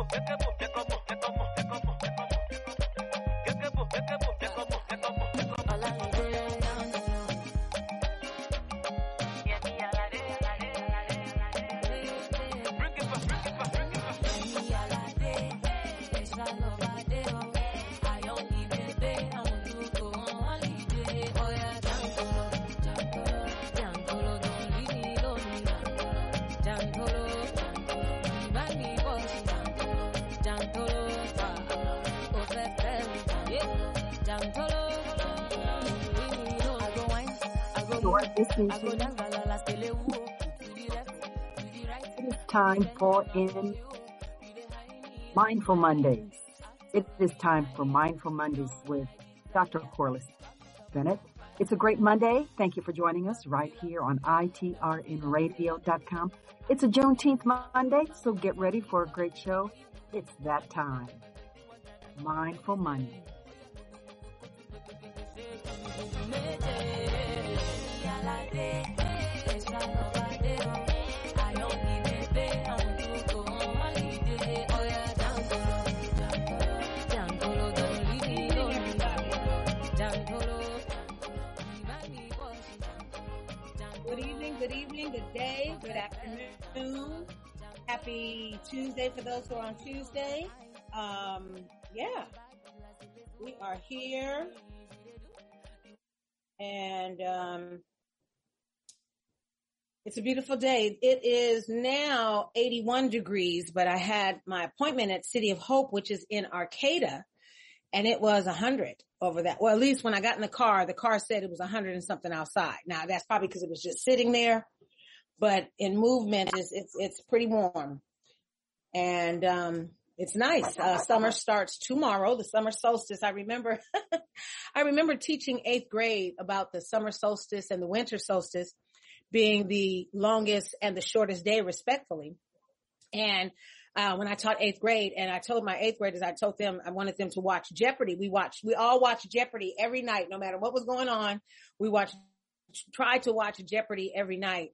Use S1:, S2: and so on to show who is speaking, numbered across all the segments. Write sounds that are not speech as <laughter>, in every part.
S1: boom, let that boom. It is time for in Mindful Mondays. It is time for Mindful Mondays with Dr. Corliss Bennett. It's a great Monday. Thank you for joining us right here on itrnradio.com. It's a Juneteenth Monday, so get ready for a great show. It's that time. Mindful Monday.
S2: Happy Tuesday for those who are on Tuesday. Um, yeah, we are here and um, it's a beautiful day. It is now 81 degrees, but I had my appointment at City of Hope, which is in Duarte, and it was 100 over that. Well, at least when I got in the car, the car said it was 100 and something outside. Now that's probably because it was just sitting there, but in movement, it's it's, it's pretty warm, and um, it's nice. Uh, summer starts tomorrow, the summer solstice. I remember, <laughs> I remember teaching eighth grade about the summer solstice and the winter solstice being the longest and the shortest day respectfully. And uh, when I taught eighth grade and I told my eighth graders, I told them I wanted them to watch Jeopardy. We watched, we all watched Jeopardy every night, no matter what was going on. We watched, tried to watch Jeopardy every night.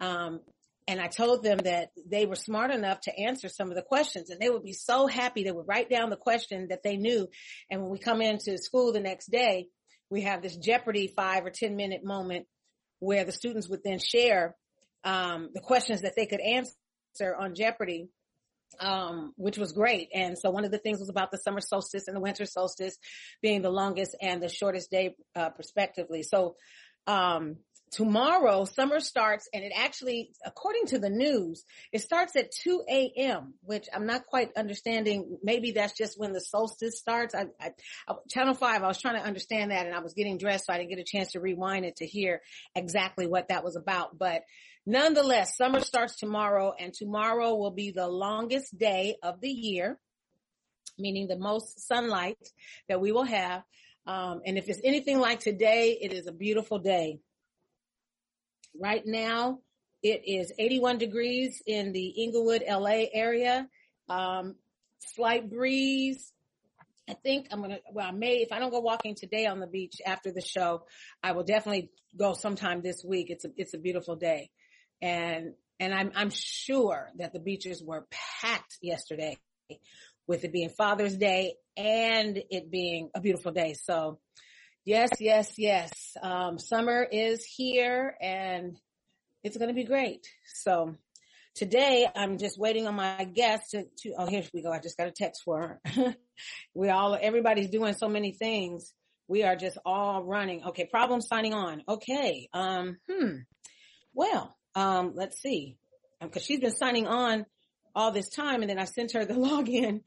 S2: Um, and I told them that they were smart enough to answer some of the questions and they would be so happy. They would write down the question that they knew. And when we come into school the next day, we have this Jeopardy five or 10 minute moment where the students would then share, um, the questions that they could answer on Jeopardy um, which was great. And so one of the things was about the summer solstice and the winter solstice being the longest and the shortest day, uh, prospectively. So, um, tomorrow summer starts and it actually, according to the news, it starts at 2 a.m., which I'm not quite understanding. Maybe that's just when the solstice starts. I, I, I, channel five, I was trying to understand that and I was getting dressed so I didn't get a chance to rewind it to hear exactly what that was about. But nonetheless, summer starts tomorrow and tomorrow will be the longest day of the year, meaning the most sunlight that we will have. Um, and if it's anything like today, it is a beautiful day. Right now, it is 81 degrees in the Inglewood, LA area. Um, slight breeze. I think I'm gonna. Well, I may if I don't go walking today on the beach after the show, I will definitely go sometime this week. It's a it's a beautiful day, and and I'm I'm sure that the beaches were packed yesterday, with it being Father's Day and it being a beautiful day. So Yes, yes, yes. Um, summer is here and it's going to be great. So today I'm just waiting on my guest to, to oh, here we go. I just got a text for her. <laughs> we all, everybody's doing so many things. We are just all running. Okay. Problem signing on. Okay. Um, hmm. Well, um, let's see. Um, cause she's been signing on all this time and then I sent her the <laughs> login.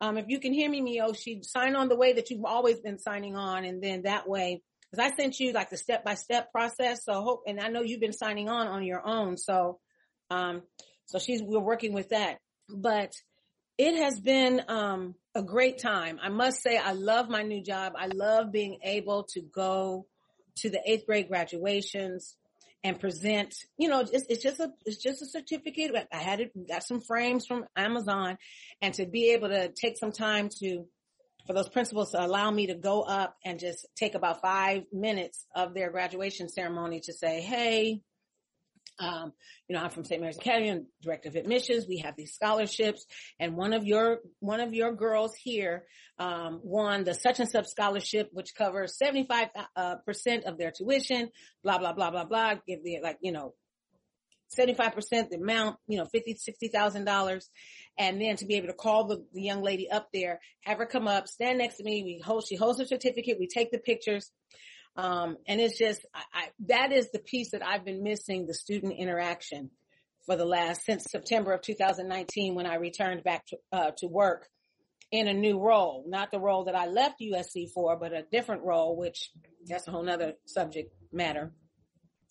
S2: Um, if you can hear me, Mioshi sign on the way that you've always been signing on. And then that way, cause I sent you like the step by step process. So hope, and I know you've been signing on on your own. So, um, so she's, we're working with that, but it has been, um, a great time. I must say I love my new job. I love being able to go to the eighth grade graduations and present, you know, it's, it's just a, it's just a certificate. I had it, got some frames from Amazon and to be able to take some time to, for those principals to allow me to go up and just take about five minutes of their graduation ceremony to say, Hey, um, you know, I'm from St. Mary's Academy, I'm director of admissions. We have these scholarships and one of your, one of your girls here, um, won the such and such scholarship, which covers 75, uh, percent of their tuition, blah, blah, blah, blah, blah. Give the, like, you know, 75% the amount, you know, fifty, sixty thousand dollars. And then to be able to call the, the young lady up there, have her come up, stand next to me. We hold, she holds her certificate. We take the pictures. Um, and it's just, I, I, that is the piece that I've been missing the student interaction for the last, since September of 2019 when I returned back to, uh, to work in a new role, not the role that I left USC for, but a different role, which that's a whole nother subject matter.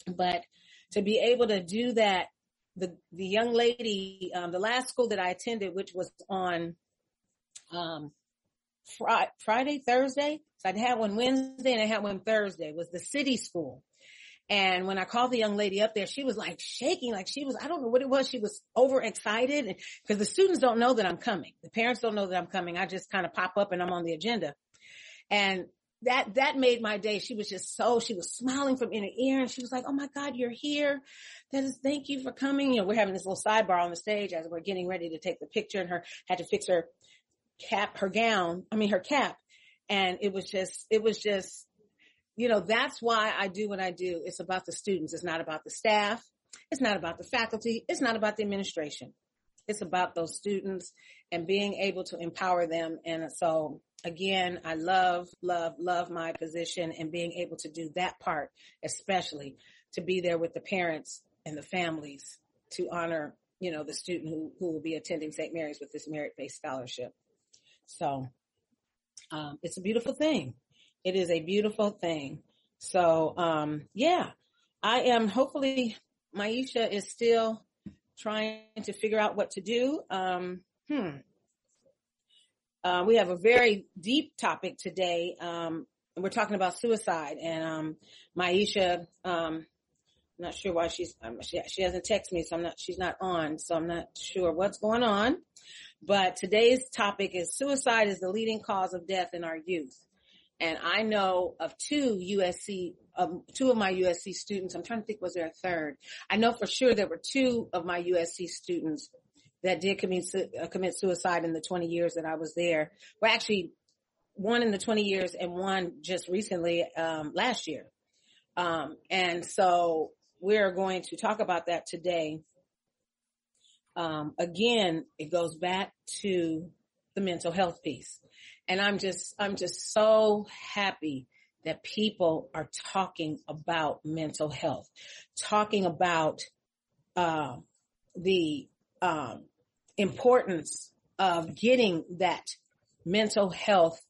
S2: But to be able to do that, the, the young lady, um, the last school that I attended, which was on, um, Friday, Friday, Thursday. So I had one Wednesday and I had one Thursday was the city school. And when I called the young lady up there, she was like shaking, like she was, I don't know what it was. She was overexcited because the students don't know that I'm coming. The parents don't know that I'm coming. I just kind of pop up and I'm on the agenda. And that, that made my day. She was just so, she was smiling from ear to ear and she was like, Oh my God, you're here. That is, thank you for coming. You know, we're having this little sidebar on the stage as we're getting ready to take the picture and her had to fix her cap, her gown, I mean her cap. And it was just, it was just, you know, that's why I do what I do. It's about the students. It's not about the staff. It's not about the faculty. It's not about the administration. It's about those students and being able to empower them. And so again, I love, love, love my position and being able to do that part, especially to be there with the parents and the families to honor, you know, the student who, who will be attending St. Mary's with this merit-based scholarship. So, um, it's a beautiful thing. It is a beautiful thing. So, um, yeah, I am hopefully Maisha is still trying to figure out what to do. Um, hmm. Uh, we have a very deep topic today. Um, we're talking about suicide and, um, Maisha, um, I'm not sure why she's, um, she, she hasn't texted me, so I'm not, she's not on, so I'm not sure what's going on. But today's topic is suicide is the leading cause of death in our youth. And I know of two USC, um, two of my USC students. I'm trying to think, was there a third? I know for sure there were two of my USC students that did commit, uh, commit suicide in the 20 years that I was there. Well, actually one in the 20 years and one just recently, um, last year. Um, and so we're going to talk about that today um, again, it goes back to the mental health piece. And I'm just, I'm just so happy that people are talking about mental health, talking about, uh, the, um, importance of getting that mental health,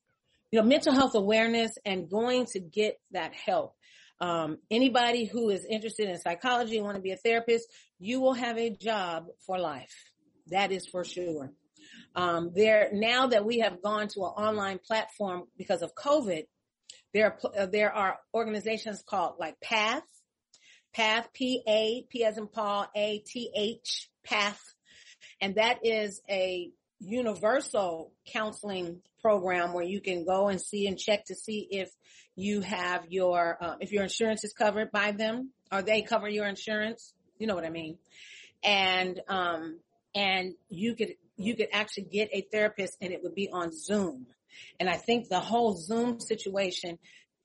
S2: you know, mental health awareness and going to get that help. Um, anybody who is interested in psychology and want to be a therapist, you will have a job for life. That is for sure. Um, there now that we have gone to an online platform because of COVID, there are, uh, there are organizations called like PATH, PATH, P-A, P as in Paul, A-T-H, PATH. And that is a universal counseling program where you can go and see and check to see if you have your, uh, if your insurance is covered by them or they cover your insurance. You know what I mean? And, um, and you could, you could actually get a therapist and it would be on Zoom. And I think the whole Zoom situation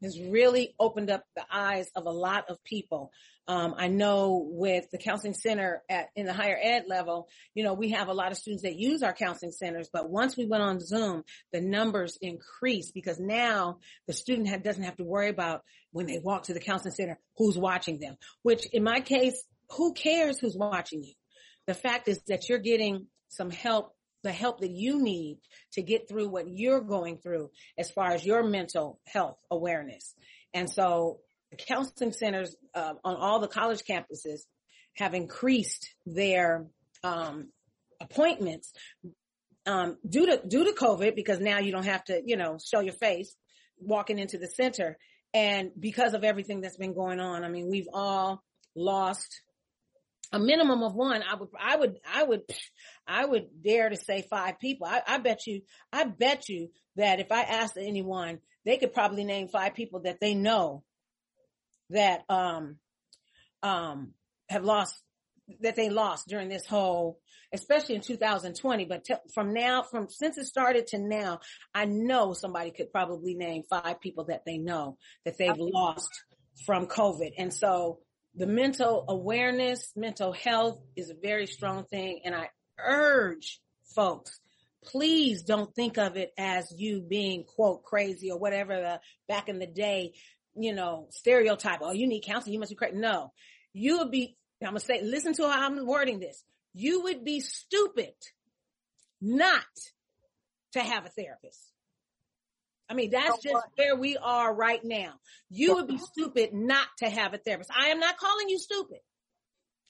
S2: has really opened up the eyes of a lot of people. Um, I know with the counseling center at in the higher ed level, you know, we have a lot of students that use our counseling centers, but once we went on Zoom, the numbers increased because now the student had, doesn't have to worry about when they walk to the counseling center who's watching them. Which in my case, who cares who's watching you? The fact is that you're getting some help the help that you need to get through what you're going through as far as your mental health awareness. And so the counseling centers uh, on all the college campuses have increased their um, appointments um, due to due to COVID because now you don't have to you know show your face walking into the center and because of everything that's been going on. I mean, we've all lost a minimum of one, I would, I would, I would, <sniffs> I would dare to say five people. I, I bet you, I bet you that if I asked anyone, they could probably name five people that they know that, um, um, have lost that they lost during this whole, especially in 2020. But t- from now, from since it started to now, I know somebody could probably name five people that they know that they've lost from COVID. And so the mental awareness, mental health is a very strong thing. And I urge folks, please don't think of it as you being quote crazy or whatever the back in the day, you know, stereotype. Oh, you need counseling. You must be crazy. No, you would be, I'm going to say, listen to how I'm wording this. You would be stupid not to have a therapist. I mean, that's just where we are right now. You would be stupid not to have a therapist. I am not calling you stupid.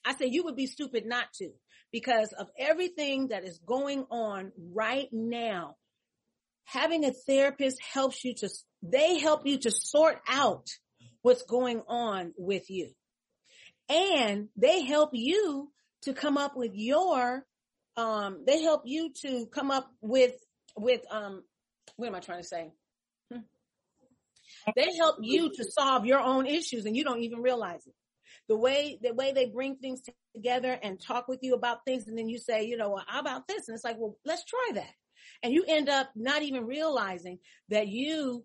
S2: I say you would be stupid not to because of everything that is going on right now. Having a therapist helps you to, they help you to sort out what's going on with you. And they help you to come up with your, um, they help you to come up with, with, um, what am I trying to say? They help you to solve your own issues and you don't even realize it. The way, the way they bring things together and talk with you about things. And then you say, you know, well, how about this? And it's like, well, let's try that. And you end up not even realizing that you,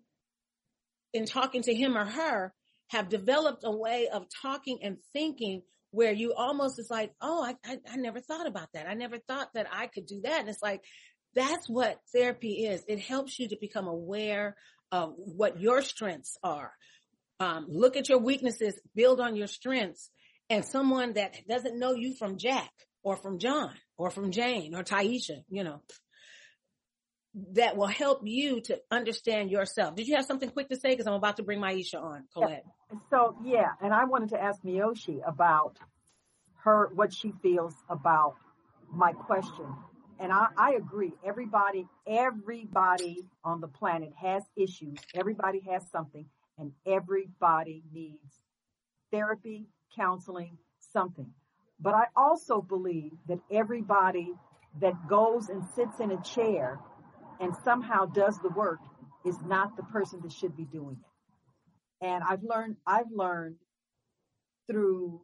S2: in talking to him or her, have developed a way of talking and thinking where you almost is like, oh, I, I, I never thought about that. I never thought that I could do that. And it's like, that's what therapy is. It helps you to become aware of what your strengths are. Um, look at your weaknesses, build on your strengths and someone that doesn't know you from Jack or from John or from Jane or Taisha, you know, that will help you to understand yourself. Did you have something quick to say? Because I'm about to bring Maisha on, Colette.
S3: So yeah, and I wanted to ask Mioshi about her what she feels about my question. And I, I agree. Everybody, everybody on the planet has issues. Everybody has something and everybody needs therapy, counseling, something. But I also believe that everybody that goes and sits in a chair and somehow does the work is not the person that should be doing it. And I've learned, I've learned through,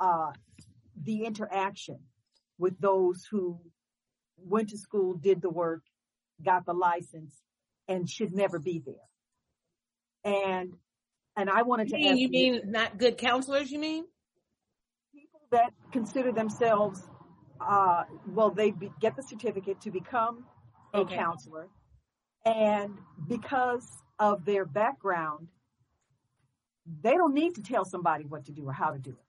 S3: uh, the interaction with those who went to school, did the work, got the license and should never be there. And, and I wanted to
S2: you mean, you mean not good counselors, you mean?
S3: people that consider themselves, uh, well, they be, get the certificate to become a
S2: Okay.
S3: counselor. And because of their background, they don't need to tell somebody what to do or how to do it.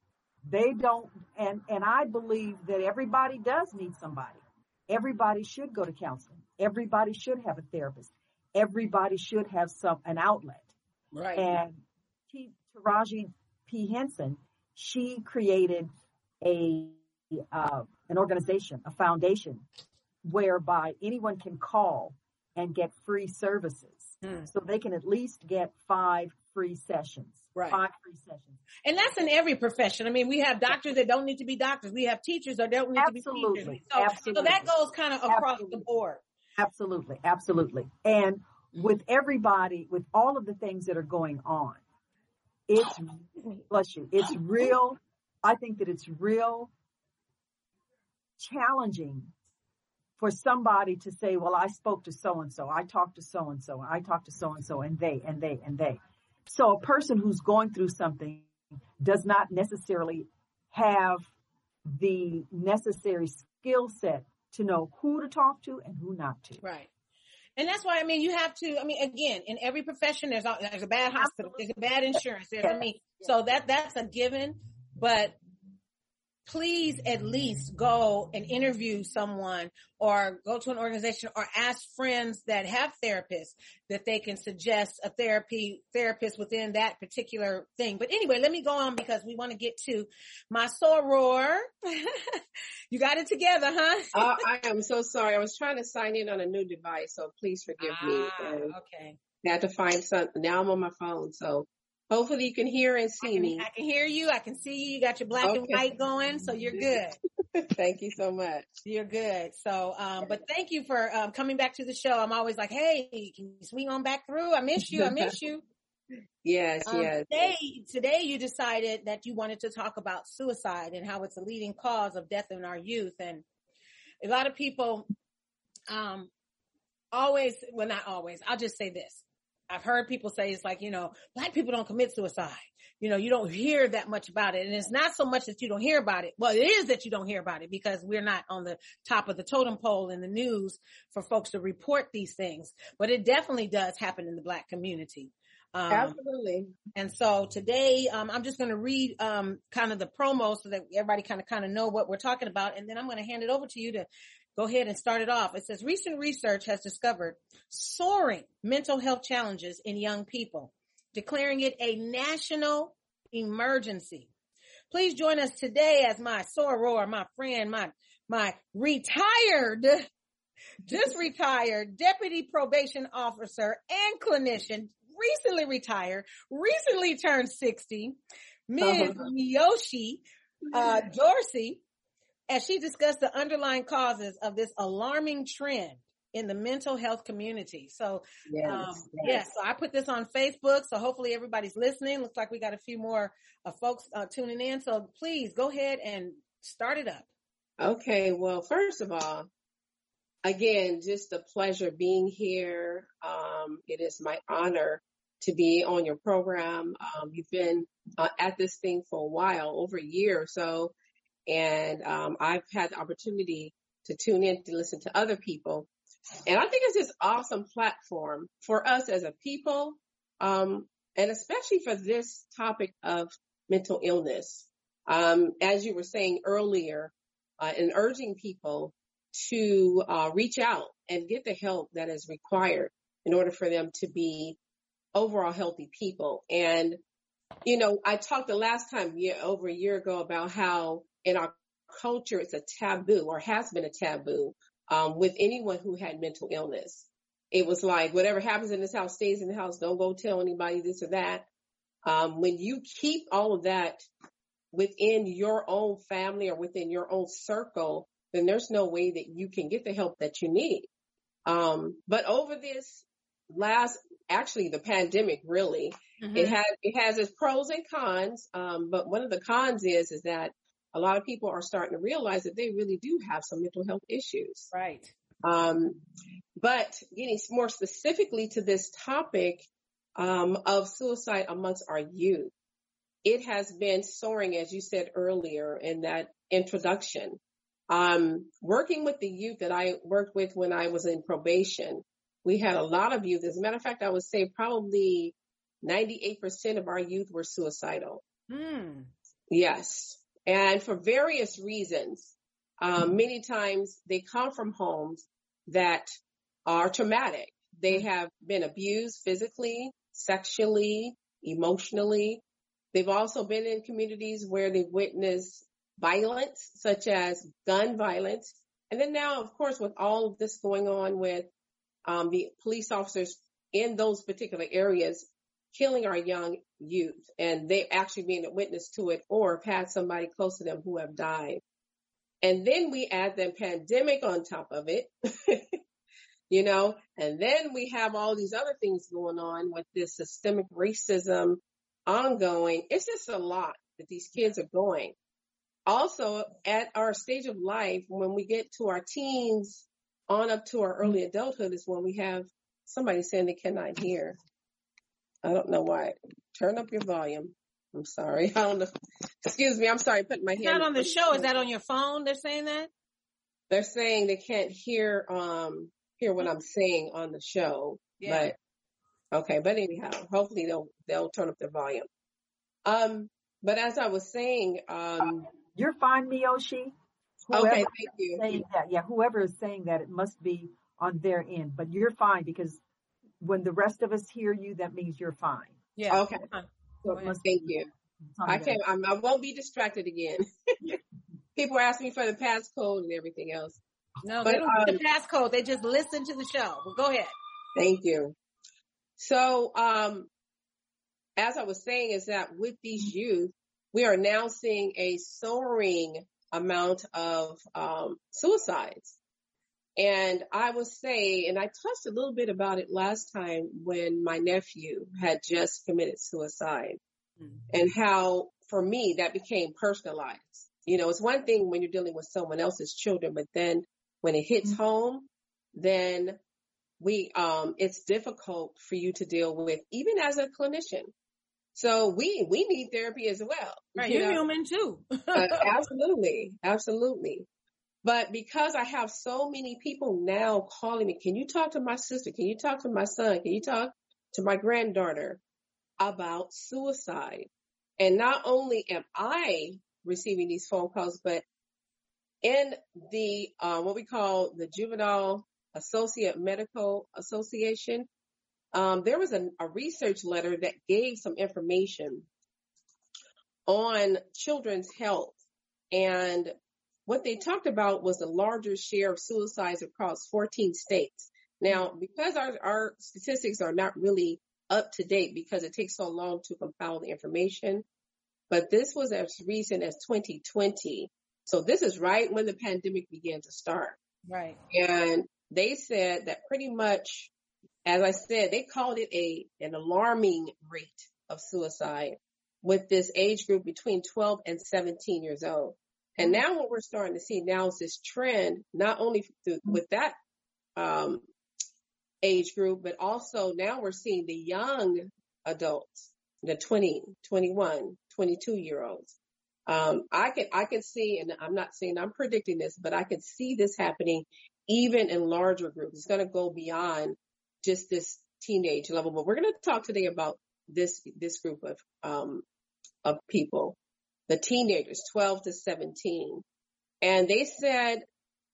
S3: They don't, and, and I believe that everybody does need somebody. Everybody should go to counseling. Everybody should have a therapist. Everybody should have some, an outlet.
S2: Right.
S3: And T. Taraji P. Henson, she created a uh, an organization, a foundation, whereby anyone can call and get free services.
S2: Hmm.
S3: So they can at least get five free sessions.
S2: Right.
S3: Five free sessions.
S2: And that's in every profession. I mean, we have doctors that don't need to be doctors. We have teachers that don't need to be
S3: Absolutely.
S2: teachers. So, so that goes kind of across
S3: Absolutely.
S2: the board.
S3: Absolutely. Absolutely. And with everybody, with all of the things that are going on, it's, bless you, it's real. I think that it's real challenging for somebody to say, well, I spoke to so and so, I talked to so and so, I talked to so and so, and they, and they, and they. So a person who's going through something does not necessarily have the necessary skill set to know who to talk to and who not to.
S2: Right. And that's why, I mean, you have to, I mean, again, in every profession, there's a, there's a bad hospital, there's a bad insurance, there's, I mean, so that, that's a given, but please at least go and interview someone or go to an organization or ask friends that have therapists that they can suggest a therapy therapist within that particular thing. But anyway, let me go on because we want to get to my soror. <laughs> you got it together, huh?
S4: Uh, I am so sorry. I was trying to sign in on a new device, so please forgive me.
S2: Ah,
S4: And
S2: okay.
S4: I had to find something. Now I'm on my phone, so hopefully you can hear and
S2: I
S4: see
S2: can,
S4: me.
S2: I can hear you. I can see you. You got your black and white going, so you're good. <laughs>
S4: Thank you so much.
S2: You're good. So, um, but thank you for um, coming back to the show. I'm always like, hey, can you swing on back through? I miss you. I miss you. <laughs>
S4: Yes,
S2: Um,
S4: yes.
S2: today, today you decided that you wanted to talk about suicide and how it's a leading cause of death in our youth. And a lot of people, um, always, well, not always, I'll just say this. I've heard people say it's like, you know, black people don't commit suicide. You know, you don't hear that much about it. And it's not so much that you don't hear about it. Well, it is that you don't hear about it because we're not on the top of the totem pole in the news for folks to report these things, but it definitely does happen in the black community. Um,
S4: Absolutely.
S2: and so today, um, I'm just going to read, um, kind of the promo so that everybody kind of, kind of know what we're talking about. And then I'm going to hand it over to you to go ahead and start it off. It says recent research has discovered soaring mental health challenges in young people, declaring it a national emergency. Please join us today as my soror, my friend, my, my retired, just retired deputy probation officer and clinician, recently retired, recently turned 60, Ms.
S4: Uh-huh.
S2: Mioshi, uh, Dorsey, as she discussed the underlying causes of this alarming trend in the mental health community. So,
S4: Yes,
S2: um,
S4: yes.
S2: yes, so I put this on Facebook. So hopefully everybody's listening. Looks like we got a few more uh, folks uh, tuning in. So please go ahead and start it up.
S4: Okay, well, first of all, again, just a pleasure being here. Um, it is my honor to be on your program. Um, you've been uh, at this thing for a while, over a year or so, and um, I've had the opportunity to tune in to listen to other people. And I think it's this awesome platform for us as a people, um, and especially for this topic of mental illness. Um, as you were saying earlier, uh, and urging people to uh, reach out and get the help that is required in order for them to be overall healthy people. And, you know, I talked the last time, yeah, over a year ago about how in our culture it's a taboo or has been a taboo um, with anyone who had mental illness. It was like whatever happens in this house stays in the house. Don't go tell anybody this or that. Um, when you keep all of that within your own family or within your own circle, then there's no way that you can get the help that you need. Um, but over this last, actually the pandemic really, it has, it has its pros and cons. Um, but one of the cons is, is that a lot of people are starting to realize that they really do have some mental health issues.
S2: Right.
S4: Um, but getting more specifically to this topic um, of suicide amongst our youth, it has been soaring, as you said earlier in that introduction. Um, working with the youth that I worked with when I was in probation, we had a lot of youth. As a matter of fact, I would say probably 98% of our youth were suicidal.
S2: Hmm.
S4: Yes. And for various reasons, um, many times they come from homes that are traumatic. They have been abused physically, sexually, emotionally. They've also been in communities where they've witnessed violence, such as gun violence. And then now, of course, with all of this going on with um, the police officers in those particular areas killing our young youth and they actually being a witness to it or have had somebody close to them who have died. And then we add the pandemic on top of it, <laughs> you know, and then we have all these other things going on with this systemic racism ongoing. It's just a lot that these kids are going. Also at our stage of life, when we get to our teens on up to our early adulthood is when we have somebody saying they cannot hear. I don't know why. Turn up your volume. I'm sorry. <laughs> I don't know. Excuse me. I'm sorry. Putting my
S2: It's
S4: hand.
S2: not on the show. Is that on your phone? They're saying that?
S4: They're saying they can't hear, um, hear what I'm saying on the show.
S2: Yeah.
S4: But, okay. But anyhow, hopefully they'll, they'll turn up their volume. Um, but as I was saying, um,
S3: You're fine, Mioshi.
S4: okay. Thank you.
S3: saying that, yeah, whoever is saying that, it must be on their end. But you're fine because when the rest of us hear you, that means you're fine.
S2: Yeah.
S4: Okay.
S3: So it must
S4: Thank
S3: be
S4: you. I can't, I'm, I won't be distracted again. <laughs> People are asking me for the passcode and everything else.
S2: No,
S4: But,
S2: they don't get
S4: um,
S2: the passcode. They just listen to the show. Well, go ahead.
S4: Thank you. So, um, as I was saying is that with these youth, we are now seeing a soaring amount of, um, suicides. And I will say, and I touched a little bit about it last time when my nephew had just committed suicide mm-hmm. and how for me that became personalized. You know, it's one thing when you're dealing with someone else's children, but then when it hits mm-hmm. home, then we, um, it's difficult for you to deal with even as a clinician. So we, we need therapy as well.
S2: Right. You you're know? human too. <laughs>
S4: uh, absolutely. Absolutely. But because I have so many people now calling me, can you talk to my sister? Can you talk to my son? Can you talk to my granddaughter about suicide? And not only am I receiving these phone calls, but in the, uh, what we call the Juvenile Associate Medical Association, um, there was a, a research letter that gave some information on children's health and what they talked about was the larger share of suicides across 14 states. Now, mm-hmm. because our, our statistics are not really up to date because it takes so long to compile the information, but this was as recent as 2020. So this is right when the pandemic began to start.
S2: Right.
S4: And they said that pretty much, as I said, they called it a, an alarming rate of suicide with this age group between 12 and 17 years old. And now what we're starting to see now is this trend, not only through, with that um, age group, but also now we're seeing the young adults, the 20, 21, 22 year olds. Um, I can, I can see, and I'm not saying I'm predicting this, but I can see this happening even in larger groups. It's going to go beyond just this teenage level, but we're going to talk today about this, this group of, um, of people the teenagers, 12 to 17. And they said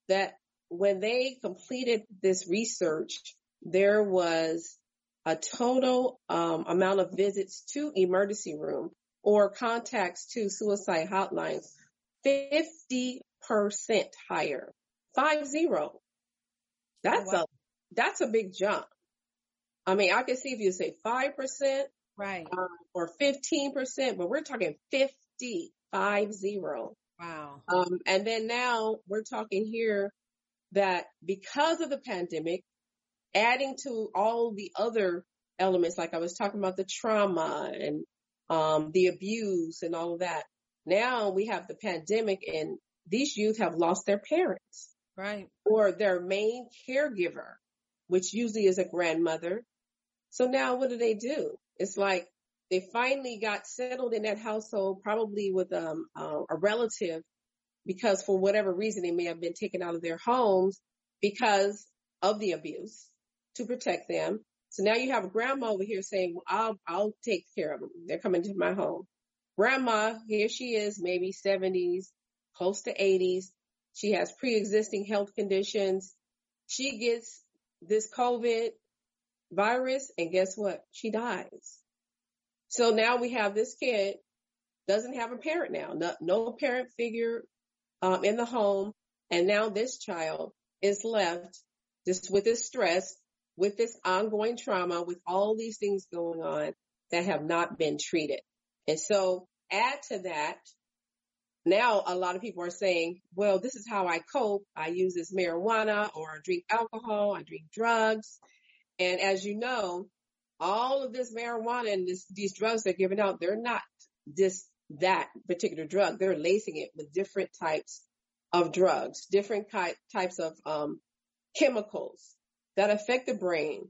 S4: that when they completed this research, there was a total um, amount of visits to emergency room or contacts to suicide hotlines 50% higher. Five zero. That's oh, wow. a that's a big jump. I mean, I can see if you say five percent,
S2: right, um,
S4: or fifteen percent, but we're talking fifty D, five zero.
S2: Wow.
S4: Um, and then now we're talking here that because of the pandemic, adding to all the other elements, like I was talking about the trauma and um, the abuse and all of that. Now we have the pandemic and these youth have lost their parents.
S2: Right.
S4: Or their main caregiver, which usually is a grandmother. So now what do they do? It's like they finally got settled in that household, probably with um, uh, a relative, because for whatever reason they may have been taken out of their homes because of the abuse to protect them. So now you have a grandma over here saying, well, I'll, I'll take care of them. They're coming to my home. Grandma, here she is, maybe 70s, close to 80s. She has pre-existing health conditions. She gets this COVID virus and guess what? She dies. So now we have this kid doesn't have a parent now, no, no parent figure um, in the home, and now this child is left just with this stress, with this ongoing trauma, with all these things going on that have not been treated. And so add to that, now a lot of people are saying, well, this is how I cope. I use this marijuana or I drink alcohol, I drink drugs. And as you know, all of this marijuana and this, these drugs they're giving out, they're not just that particular drug. They're lacing it with different types of drugs, different types of um, chemicals that affect the brain,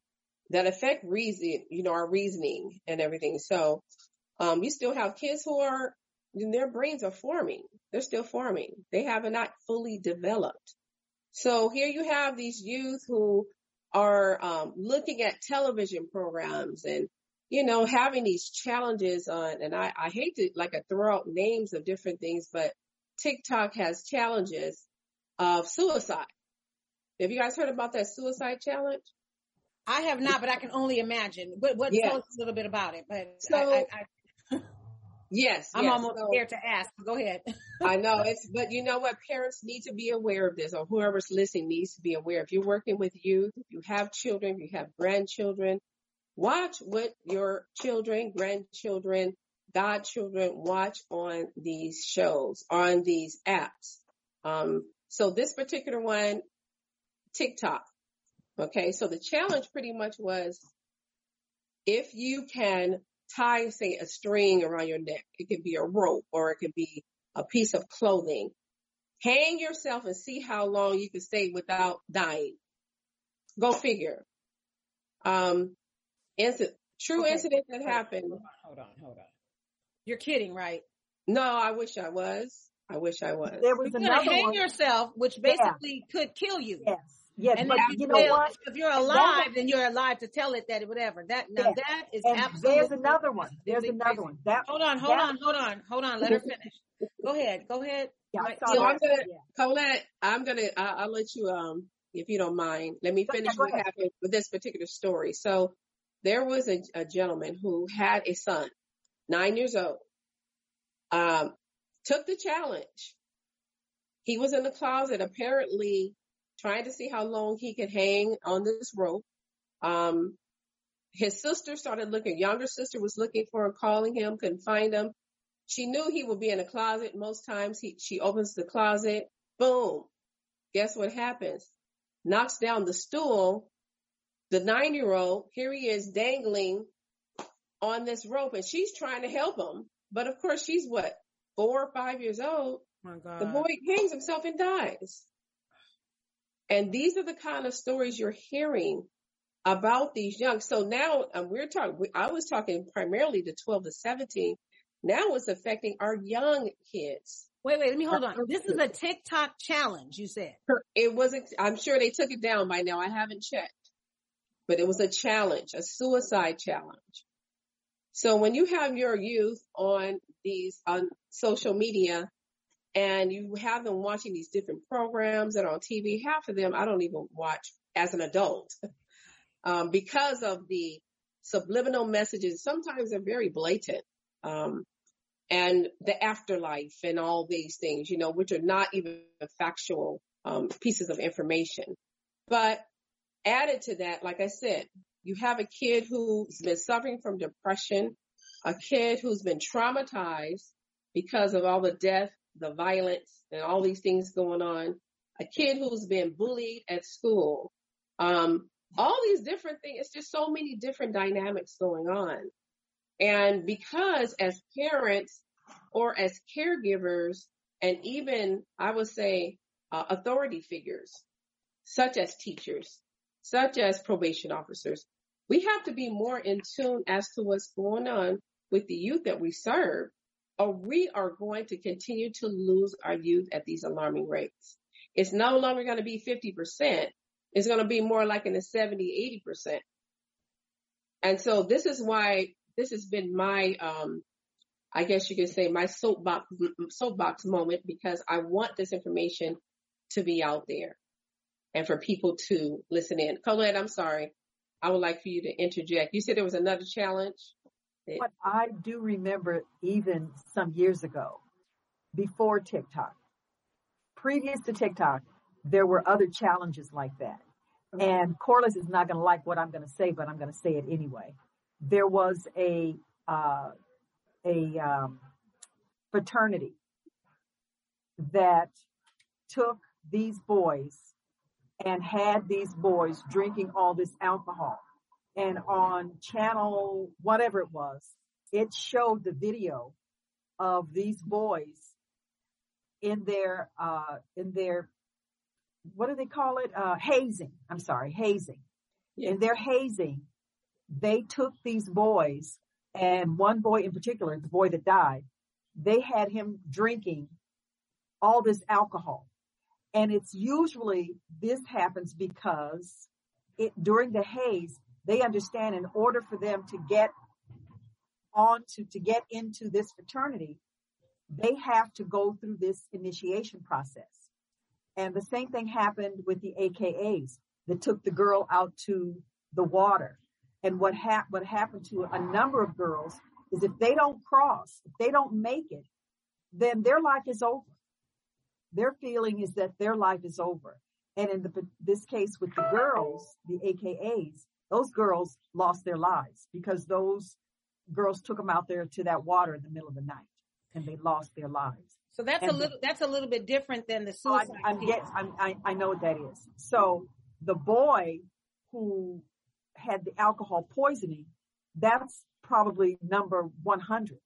S4: that affect reason, you know, our reasoning and everything. So, um, you still have kids who are, their brains are forming. They're still forming. They have not fully developed. So here you have these youth who are um, looking at television programs and you know having these challenges on and I, I hate to like I throw out names of different things but tiktok has challenges of suicide. Have you guys heard about that suicide challenge?
S2: I have not but i can only imagine. What, what yes. tell us a little bit about it but so, I, I,
S4: Yes.
S2: I'm
S4: yes.
S2: almost so, scared to ask. Go ahead. <laughs>
S4: I know it's, but you know what? Parents need to be aware of this or whoever's listening needs to be aware. If you're working with youth, if you have children, if you have grandchildren, watch what your children, grandchildren, godchildren watch on these shows, on these apps. Um, so this particular one, TikTok. Okay. So the challenge pretty much was if you can tie, say, a string around your neck, it could be a rope or it could be a piece of clothing. Hang yourself and see how long you can stay without dying. Go figure. Um, incident, true okay. incident that happened.
S2: Hold on, hold on, hold on. You're kidding, right?
S4: No, I wish I was. I wish I was.
S3: There was
S2: You're
S3: another
S2: hang
S3: one.
S2: yourself, which basically yeah. could kill you.
S3: Yes. Yes,
S2: and
S3: but
S2: if
S3: you know what?
S2: If you're alive, then you're alive to tell it that whatever. That now that is
S3: And
S2: absolutely.
S3: there's another one. There's
S2: absolutely
S3: another
S2: crazy.
S3: one. That
S2: Hold on, hold
S3: that-
S2: on, hold on, hold on. Let her <laughs> finish. Go ahead, go ahead.
S3: Yeah, Mike,
S4: so I'm gonna,
S3: Yeah.
S4: Colette, I'm gonna, I- I'll let you, um, if you don't mind, let me finish
S3: go
S4: what
S3: ahead.
S4: happened with this particular story. So there was a, a gentleman who had a son, nine years old, um, took the challenge. He was in the closet, apparently trying to see how long he could hang on this rope. Um, his sister started looking, younger sister was looking for him, calling him, couldn't find him. She knew he would be in the closet most times. He, she opens the closet, boom. Guess what happens? Knocks down the stool. The nine year old, here he is dangling on this rope and she's trying to help him. But of course she's what, four or five years old.
S2: Oh my God.
S4: The boy hangs himself and dies. And these are the kind of stories you're hearing about these young. So now um, we're talking, I was talking primarily to 12 to 17. Now it's affecting our young kids.
S2: Wait, wait, let me hold on. This is a TikTok challenge, you said.
S4: It wasn't, I'm sure they took it down by now. I haven't checked, but it was a challenge, a suicide challenge. So when you have your youth on these, on social media and you have them watching these different programs that are on TV, half of them I don't even watch as an adult. <laughs> Um, because of the subliminal messages, sometimes they're very blatant. Um, and the afterlife and all these things, you know, which are not even factual um, pieces of information. But added to that, like I said, you have a kid who's been suffering from depression, a kid who's been traumatized because of all the death, the violence, and all these things going on, a kid who's been bullied at school, um, all these different things. It's just so many different dynamics going on. And because as parents or as caregivers and even I would say uh, authority figures, such as teachers, such as probation officers, we have to be more in tune as to what's going on with the youth that we serve or we are going to continue to lose our youth at these alarming rates. It's no longer going to be 50%. It's going to be more like in the 70, 80%. And so this is why this has been my, um, I guess you could say my soapbox, soapbox moment because I want this information to be out there and for people to listen in. Colette, I'm sorry. I would like for you to interject. You said there was another challenge.
S3: But I do remember even some years ago, before TikTok, previous to TikTok, there were other challenges like that. And Corliss is not going to like what I'm going to say, but I'm going to say it anyway. There was a uh, a um, fraternity that took these boys and had these boys drinking all this alcohol. And on channel, whatever it was, it showed the video of these boys in their, uh, in their, what do they call it? Uh, hazing. I'm sorry, hazing.
S4: Yeah.
S3: In their hazing, they took these boys and one boy in particular, the boy that died, they had him drinking all this alcohol. And it's usually this happens because it during the haze, they understand in order for them to get on to, to get into this fraternity, they have to go through this initiation process. And the same thing happened with the AKAs that took the girl out to the water. And what what happened to a number of girls is if they don't cross, if they don't make it, then their life is over. Their feeling is that their life is over. And in the, this case with the girls, the AKAs, those girls lost their lives because those girls took them out there to that water in the middle of the night and they lost their lives.
S2: So that's a
S3: And-
S2: little that's a little bit different than the
S3: So I'm,
S2: suicide.
S3: I'm
S2: piece.
S3: get, I'm, I, I know what that is. So The boy who had the alcohol poisoning, that's probably number 100.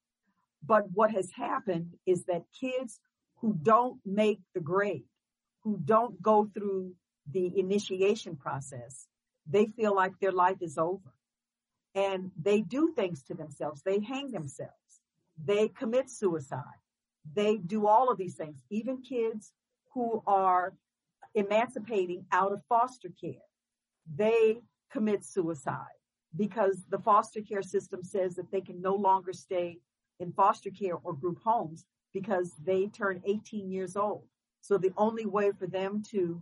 S3: But what has happened is that kids who don't make the grade, who don't go through the initiation process, they feel like their life is over. And they do things to themselves. They hang themselves. They commit suicide. They do all of these things. Even kids who are emancipating out of foster care, they commit suicide because the foster care system says that they can no longer stay in foster care or group homes because they turn 18 years old. So the only way for them to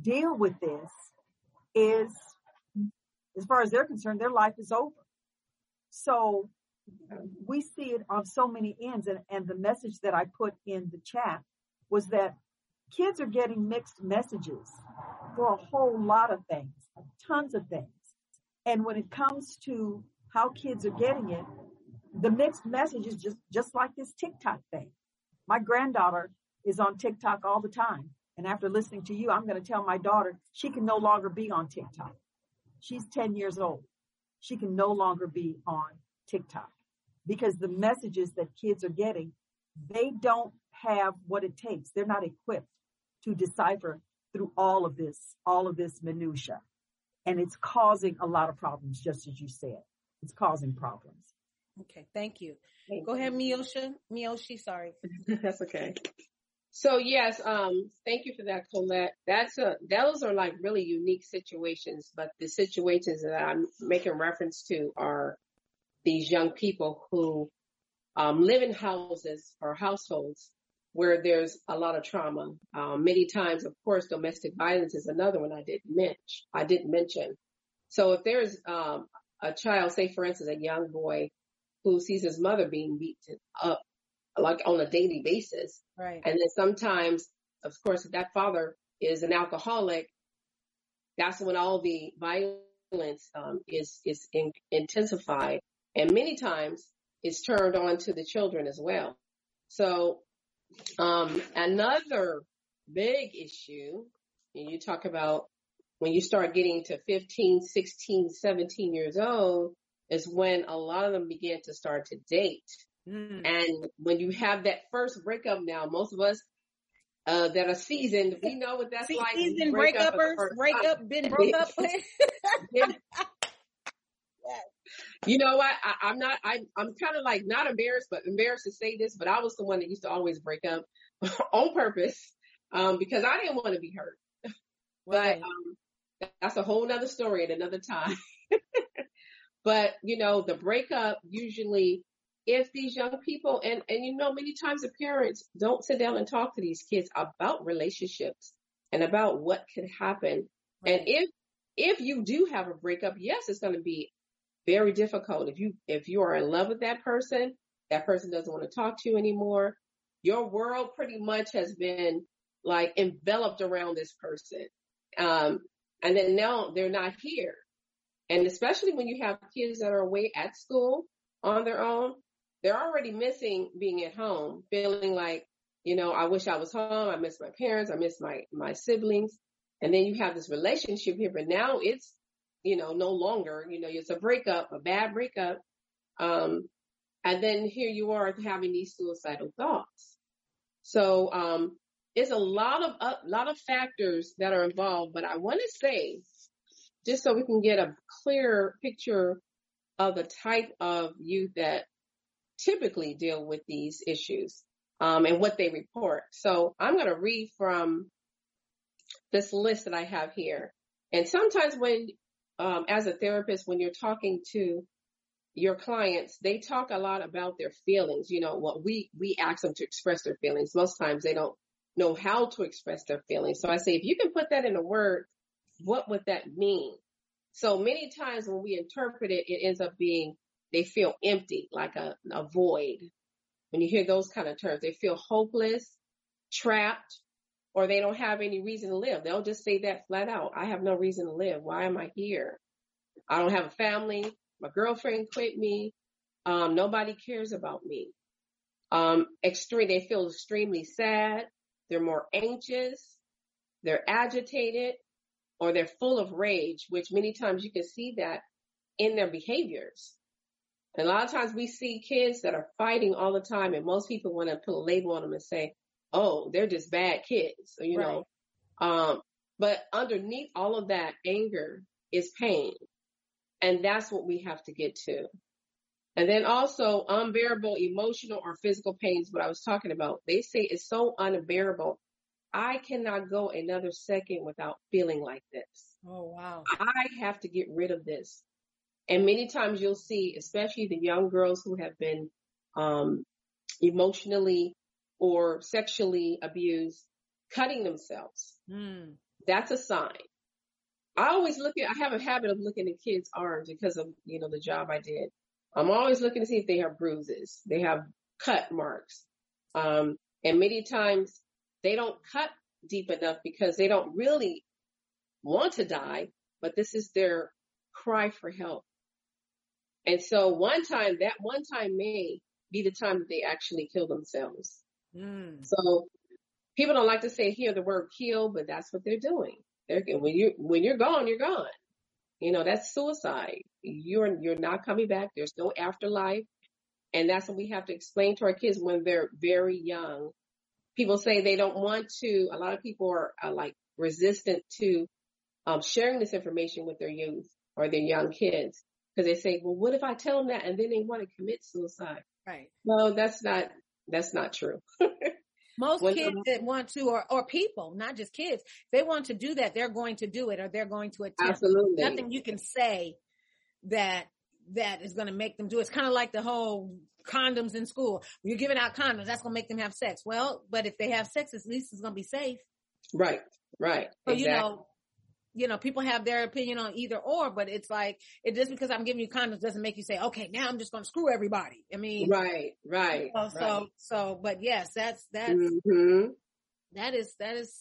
S3: deal with this is, as far as they're concerned, their life is over. So we see it on so many ends. And, and the message that I put in the chat was that kids are getting mixed messages for a whole lot of things, tons of things. And when it comes to how kids are getting it, the mixed message is just, just like this TikTok thing. My granddaughter is on TikTok all the time. And after listening to you, I'm going to tell my daughter she can no longer be on TikTok. She's 10 years old. She can no longer be on TikTok because the messages that kids are getting, they don't have what it takes. They're not equipped to decipher through all of this, all of this minutia. And it's causing a lot of problems, just as you said. It's causing problems.
S2: Okay, thank you. Go ahead, Miosha. Mioshi, sorry. <laughs>
S4: That's okay. So yes, um, thank you for that, Colette. That's a those are like really unique situations, but the situations that I'm making reference to are these young people who um, live in houses or households where there's a lot of trauma. Um, many times, of course, domestic violence is another one I didn't mention. I didn't mention. So if there's um, a child, say for instance, a young boy who sees his mother being beaten up like on a daily basis.
S2: Right.
S4: And then sometimes, of course, if that father is an alcoholic, that's when all the violence um, is is in, intensified, and many times it's turned on to the children as well. So um, another big issue, and you talk about when you start getting to 15, 16, 17 years old, is when a lot of them begin to start to date. Mm. And when you have that first breakup now, most of us uh, that are seasoned, we know what that's like.
S2: Seasoned breakuppers, break up, been <laughs> broke up with. <laughs>
S4: You know what? I, am not. I, I'm kind of like not embarrassed, but embarrassed to say this. But I was the one that used to always break up <laughs> on purpose um, because I didn't want to be hurt. Right. But um, that's a whole nother story at another time. But, you know, the breakup usually if these young people and, and you know, many times the parents don't sit down and talk to these kids about relationships and about what could happen. Right. And if, if you do have a breakup, yes, it's going to be very difficult. If you, if you are in love with that person, that person doesn't want to talk to you anymore. Your world pretty much has been like enveloped around this person. Um, and then now they're not here. And especially when you have kids that are away at school on their own, they're already missing being at home, feeling like, you know, I wish I was home. I miss my parents. I miss my, my siblings. And then you have this relationship here, but now it's, you know, no longer, you know, it's a breakup, a bad breakup. Um, and then here you are having these suicidal thoughts. So, um, it's a lot of, a lot of factors that are involved, but I want to say just so we can get a clear picture of the type of youth that typically deal with these issues um, and what they report. So I'm going to read from this list that I have here. And sometimes when, um, as a therapist, when you're talking to your clients, they talk a lot about their feelings. You know, what we, we ask them to express their feelings. Most times they don't know how to express their feelings. So I say, if you can put that in a word, what would that mean? So many times when we interpret it, it ends up being they feel empty, like a, a void. When you hear those kind of terms, they feel hopeless, trapped, or they don't have any reason to live. They'll just say that flat out. I have no reason to live. Why am I here? I don't have a family. My girlfriend quit me. Um, nobody cares about me. Um, extreme, they feel extremely sad. They're more anxious. They're agitated or they're full of rage, which many times you can see that in their behaviors. And a lot of times we see kids that are fighting all the time and most people want to put a label on them and say, oh, they're just bad kids, you right. know. Um, but underneath all of that anger is pain. And that's what we have to get to. And then also unbearable emotional or physical pains, what I was talking about. They say it's so unbearable. I cannot go another second without feeling like this.
S2: Oh, wow.
S4: I have to get rid of this. And many times you'll see, especially the young girls who have been um, emotionally or sexually abused, cutting themselves. Mm. That's a sign. I always look at, I have a habit of looking at kids' arms because of, you know, the job I did. I'm always looking to see if they have bruises. They have cut marks. Um, and many times they don't cut deep enough because they don't really want to die, but this is their cry for help. And so one time, that one time may be the time that they actually kill themselves. Mm. So people don't like to say hear the word kill, but that's what they're doing. They're, when you when you're gone, you're gone. You know, that's suicide. You're you're not coming back. There's no afterlife. And that's what we have to explain to our kids when they're very young. People say they don't want to, a lot of people are, are like resistant to um, sharing this information with their youth or their young kids because they say, well, what if I tell them that and then they want to commit suicide?
S2: Right.
S4: Well, that's not, that's not true. <laughs>
S2: Most when, kids um, that want to, or, or people, not just kids, they want to do that, they're going to do it or they're going to attempt.
S4: Absolutely.
S2: Nothing you can say that, that is going to make them do it. It's kind of like the whole condoms in school. You're giving out condoms. That's going to make them have sex. Well, but if they have sex, at least it's going to be safe.
S4: Right. Right.
S2: So, exactly. you know, you know, people have their opinion on either or, but it's like, it just because I'm giving you condoms doesn't make you say, okay, now I'm just going to screw everybody. I mean,
S4: right, right.
S2: So,
S4: right.
S2: so, so, but yes, that's, that's, mm-hmm. that is, that is,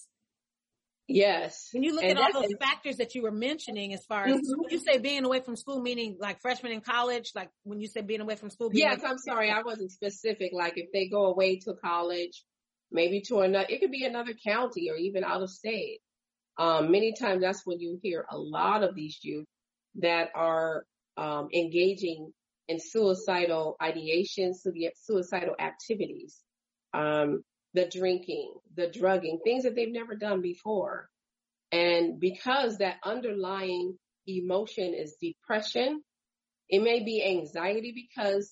S4: Yes.
S2: When you look and at all those is, factors that you were mentioning, as far as mm-hmm. when you say being away from school, meaning like freshmen in college, like when you say being away from school.
S4: Yes, I'm sorry, I wasn't specific. Like if they go away to college, maybe to another, it could be another county or even out of state. Um, many times that's when you hear a lot of these youth that are um, engaging in suicidal ideations, suicidal activities, um, the drinking, the drugging, things that they've never done before. And because that underlying emotion is depression, it may be anxiety because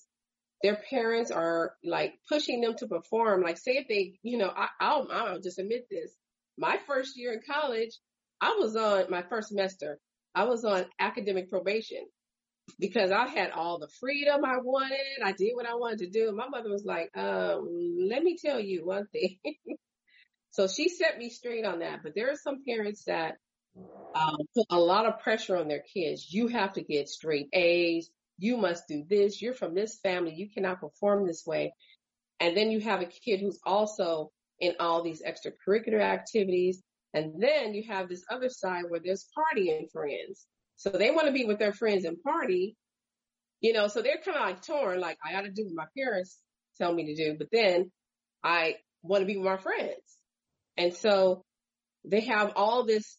S4: their parents are like pushing them to perform. Like say if they, you know, I, I'll, I'll just admit this my first year in college, I was on my first semester. I was on academic probation because I had all the freedom I wanted. I did what I wanted to do. My mother was like, um, let me tell you one thing. <laughs> so she set me straight on that. But there are some parents that um, put a lot of pressure on their kids. You have to get straight A's. You must do this. You're from this family. You cannot perform this way. And then you have a kid who's also in all these extracurricular activities. And then you have this other side where there's partying friends. So they want to be with their friends and party, you know, so they're kind of like torn, like I got to do what my parents tell me to do, but then I want to be with my friends. And so they have all this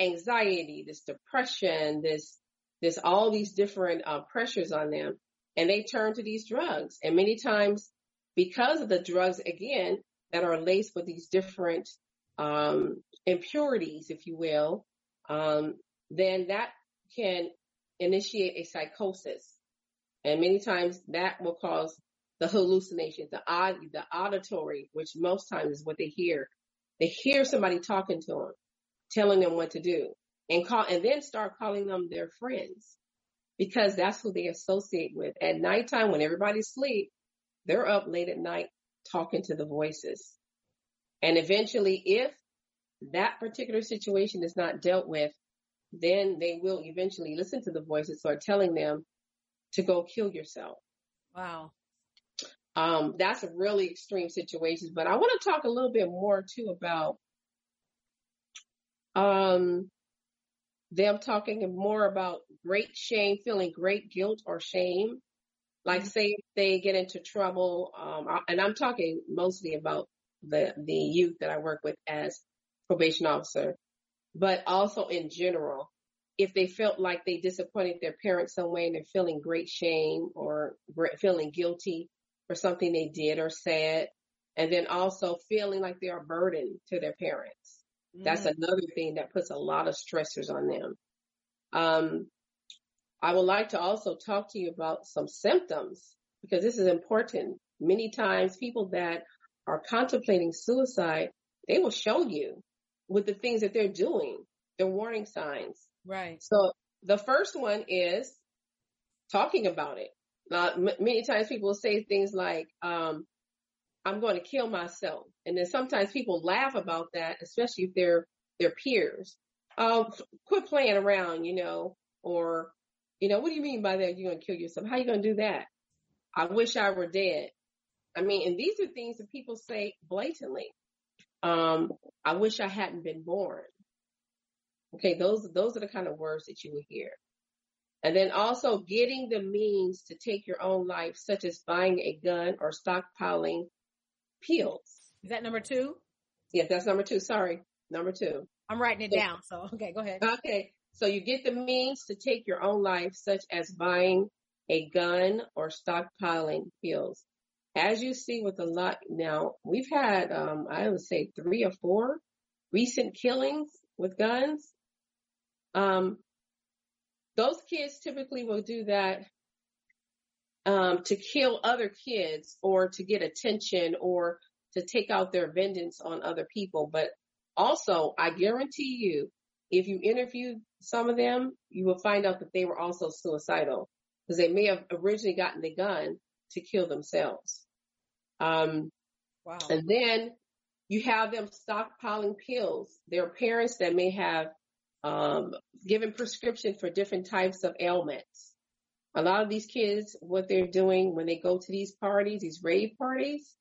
S4: anxiety, this depression, this, this, all these different uh, pressures on them and they turn to these drugs. And many times because of the drugs, again, that are laced with these different um, impurities, if you will, um, then that can initiate a psychosis. And many times that will cause the hallucinations, the odd, the auditory, which most times is what they hear. They hear somebody talking to them, telling them what to do and call, and then start calling them their friends because that's who they associate with. At nighttime when everybody's asleep, they're up late at night talking to the voices. And eventually, if that particular situation is not dealt with, then they will eventually listen to the voices are telling them to go kill yourself.
S2: Wow.
S4: Um, that's a really extreme situation, but I want to talk a little bit more too about, um, them talking more about great shame, feeling great guilt or shame. Like mm-hmm. say they get into trouble, um, and I'm talking mostly about the, the youth that I work with as probation officer but also in general, if they felt like they disappointed their parents some way and they're feeling great shame or feeling guilty for something they did or said, and then also feeling like they're a burden to their parents. Mm. That's another thing that puts a lot of stressors on them. Um, I would like to also talk to you about some symptoms because this is important. Many times people that are contemplating suicide, they will show you with the things that they're doing, their warning signs.
S2: Right.
S4: So the first one is talking about it. Now, m- many times people say things like, um, I'm going to kill myself. And then sometimes people laugh about that, especially if they're their peers. Um, quit playing around, you know, or, you know, what do you mean by that? You're going to kill yourself. How are you going to do that? I wish I were dead. I mean, and these are things that people say blatantly. Um, I wish I hadn't been born. Okay, those those are the kind of words that you would hear. And then also getting the means to take your own life, such as buying a gun or stockpiling pills.
S2: Is that number two?
S4: Yes, that's number two. Sorry, number two.
S2: I'm writing it down. So okay, go ahead.
S4: Okay, so you get the means to take your own life, such as buying a gun or stockpiling pills as you see with a lot now, we've had, um, I would say three or four recent killings with guns. Um, those kids typically will do that, um, to kill other kids or to get attention or to take out their vengeance on other people. But also, I guarantee you, if you interview some of them, you will find out that they were also suicidal because they may have originally gotten the gun to kill themselves. Um, wow. And then you have them stockpiling pills. There are parents that may have um, given prescription for different types of ailments. A lot of these kids, what they're doing when they go to these parties, these rave parties,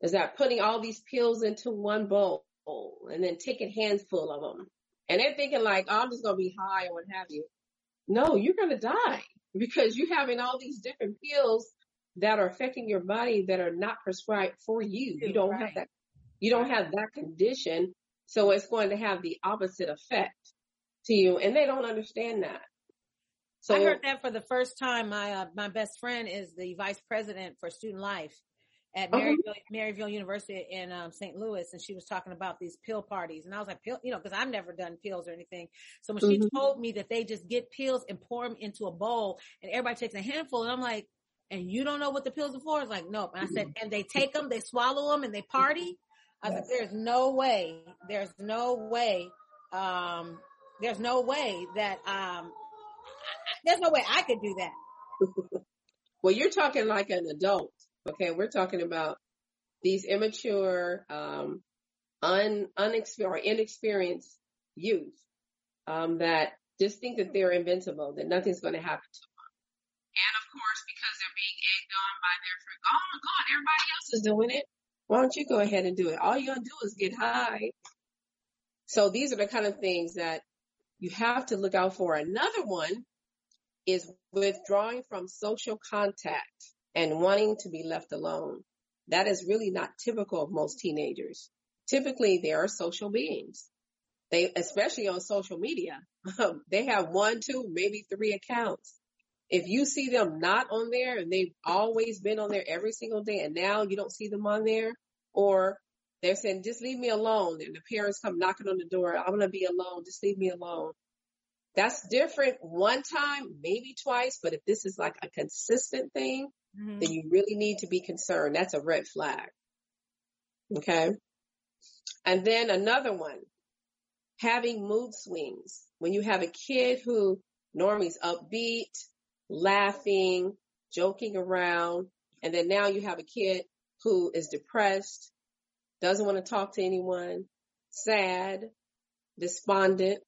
S4: is that putting all these pills into one bowl and then taking handful of them. And they're thinking like, oh, I'm just going to be high or what have you. No, you're going to die <laughs> because you're having all these different pills that are affecting your body that are not prescribed for you. You don't right. have that, you don't have that condition. So it's going to have the opposite effect to you. And they don't understand that.
S2: So I heard that for the first time. My, uh, my best friend is the vice president for student life at. Maryville, Maryville University in um, St. Louis, and she was talking about these pill parties, and I was like, pill, you know, because I've never done pills or anything. So when mm-hmm. she told me that they just get pills and pour them into a bowl, and everybody takes a handful, and I'm like, and you don't know what the pills are for? It's like, nope. And I said, and they take them, they swallow them and they party. I said, there's no way, there's no way, um, there's no way that, um, there's no way I could do that. <laughs>
S4: well, you're talking like an adult. Okay. We're talking about these immature, um, un, unexperienced or inexperienced youth, um, that just think that they're invincible, that nothing's going to happen to them. and of course, because they're being egged on by their friends, oh my God, everybody else is doing it. Why don't you go ahead and do it? All you're going to do is get high. So these are the kind of things that you have to look out for. Another one is withdrawing from social contact and wanting to be left alone. That is really not typical of most teenagers. Typically, they are social beings. They, especially on social media, <laughs> they have one, two, maybe three accounts if you see them not on there and they've always been on there every single day and now you don't see them on there or they're saying, just leave me alone. And the parents come knocking on the door. I'm going to be alone. Just leave me alone. That's different one time, maybe twice. But if this is like a consistent thing, mm-hmm. then you really need to be concerned. That's a red flag. Okay. And then another one, having mood swings. When you have a kid who normally is upbeat, laughing, joking around. And then now you have a kid who is depressed, doesn't want to talk to anyone, sad, despondent.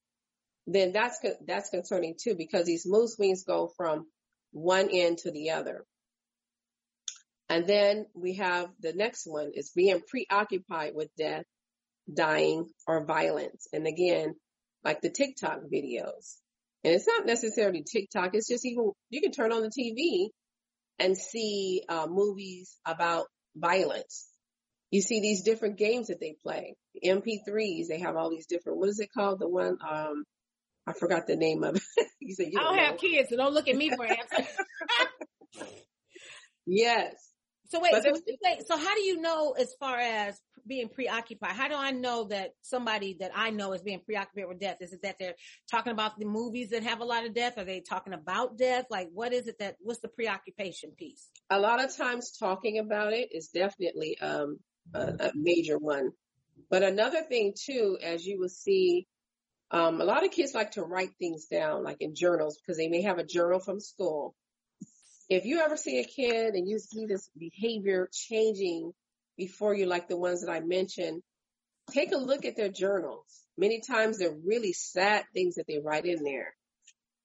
S4: Then that's, that's concerning too, because these mood swings go from one end to the other. And then we have the next one is being preoccupied with death, dying, or violence. And again, like the TikTok videos. And it's not necessarily TikTok. It's just even, you can turn on the TV and see uh, movies about violence. You see these different games that they play. MP3s, they have all these different, what is it called? The one, um, I forgot the name of it. <laughs>
S2: you said you I don't, don't have kids, so don't look at me for <laughs> answers. <laughs>
S4: yes.
S2: So wait, so, wait, so how do you know as far as being preoccupied? How do I know that somebody that I know is being preoccupied with death? Is it that they're talking about the movies that have a lot of death? Are they talking about death? Like what is it that, what's the preoccupation piece?
S4: A lot of times talking about it is definitely, um, a, a major one. But another thing too, as you will see, um, a lot of kids like to write things down, like in journals, because they may have a journal from school if you ever see a kid and you see this behavior changing before you, like the ones that I mentioned, take a look at their journals. Many times they're really sad things that they write in there.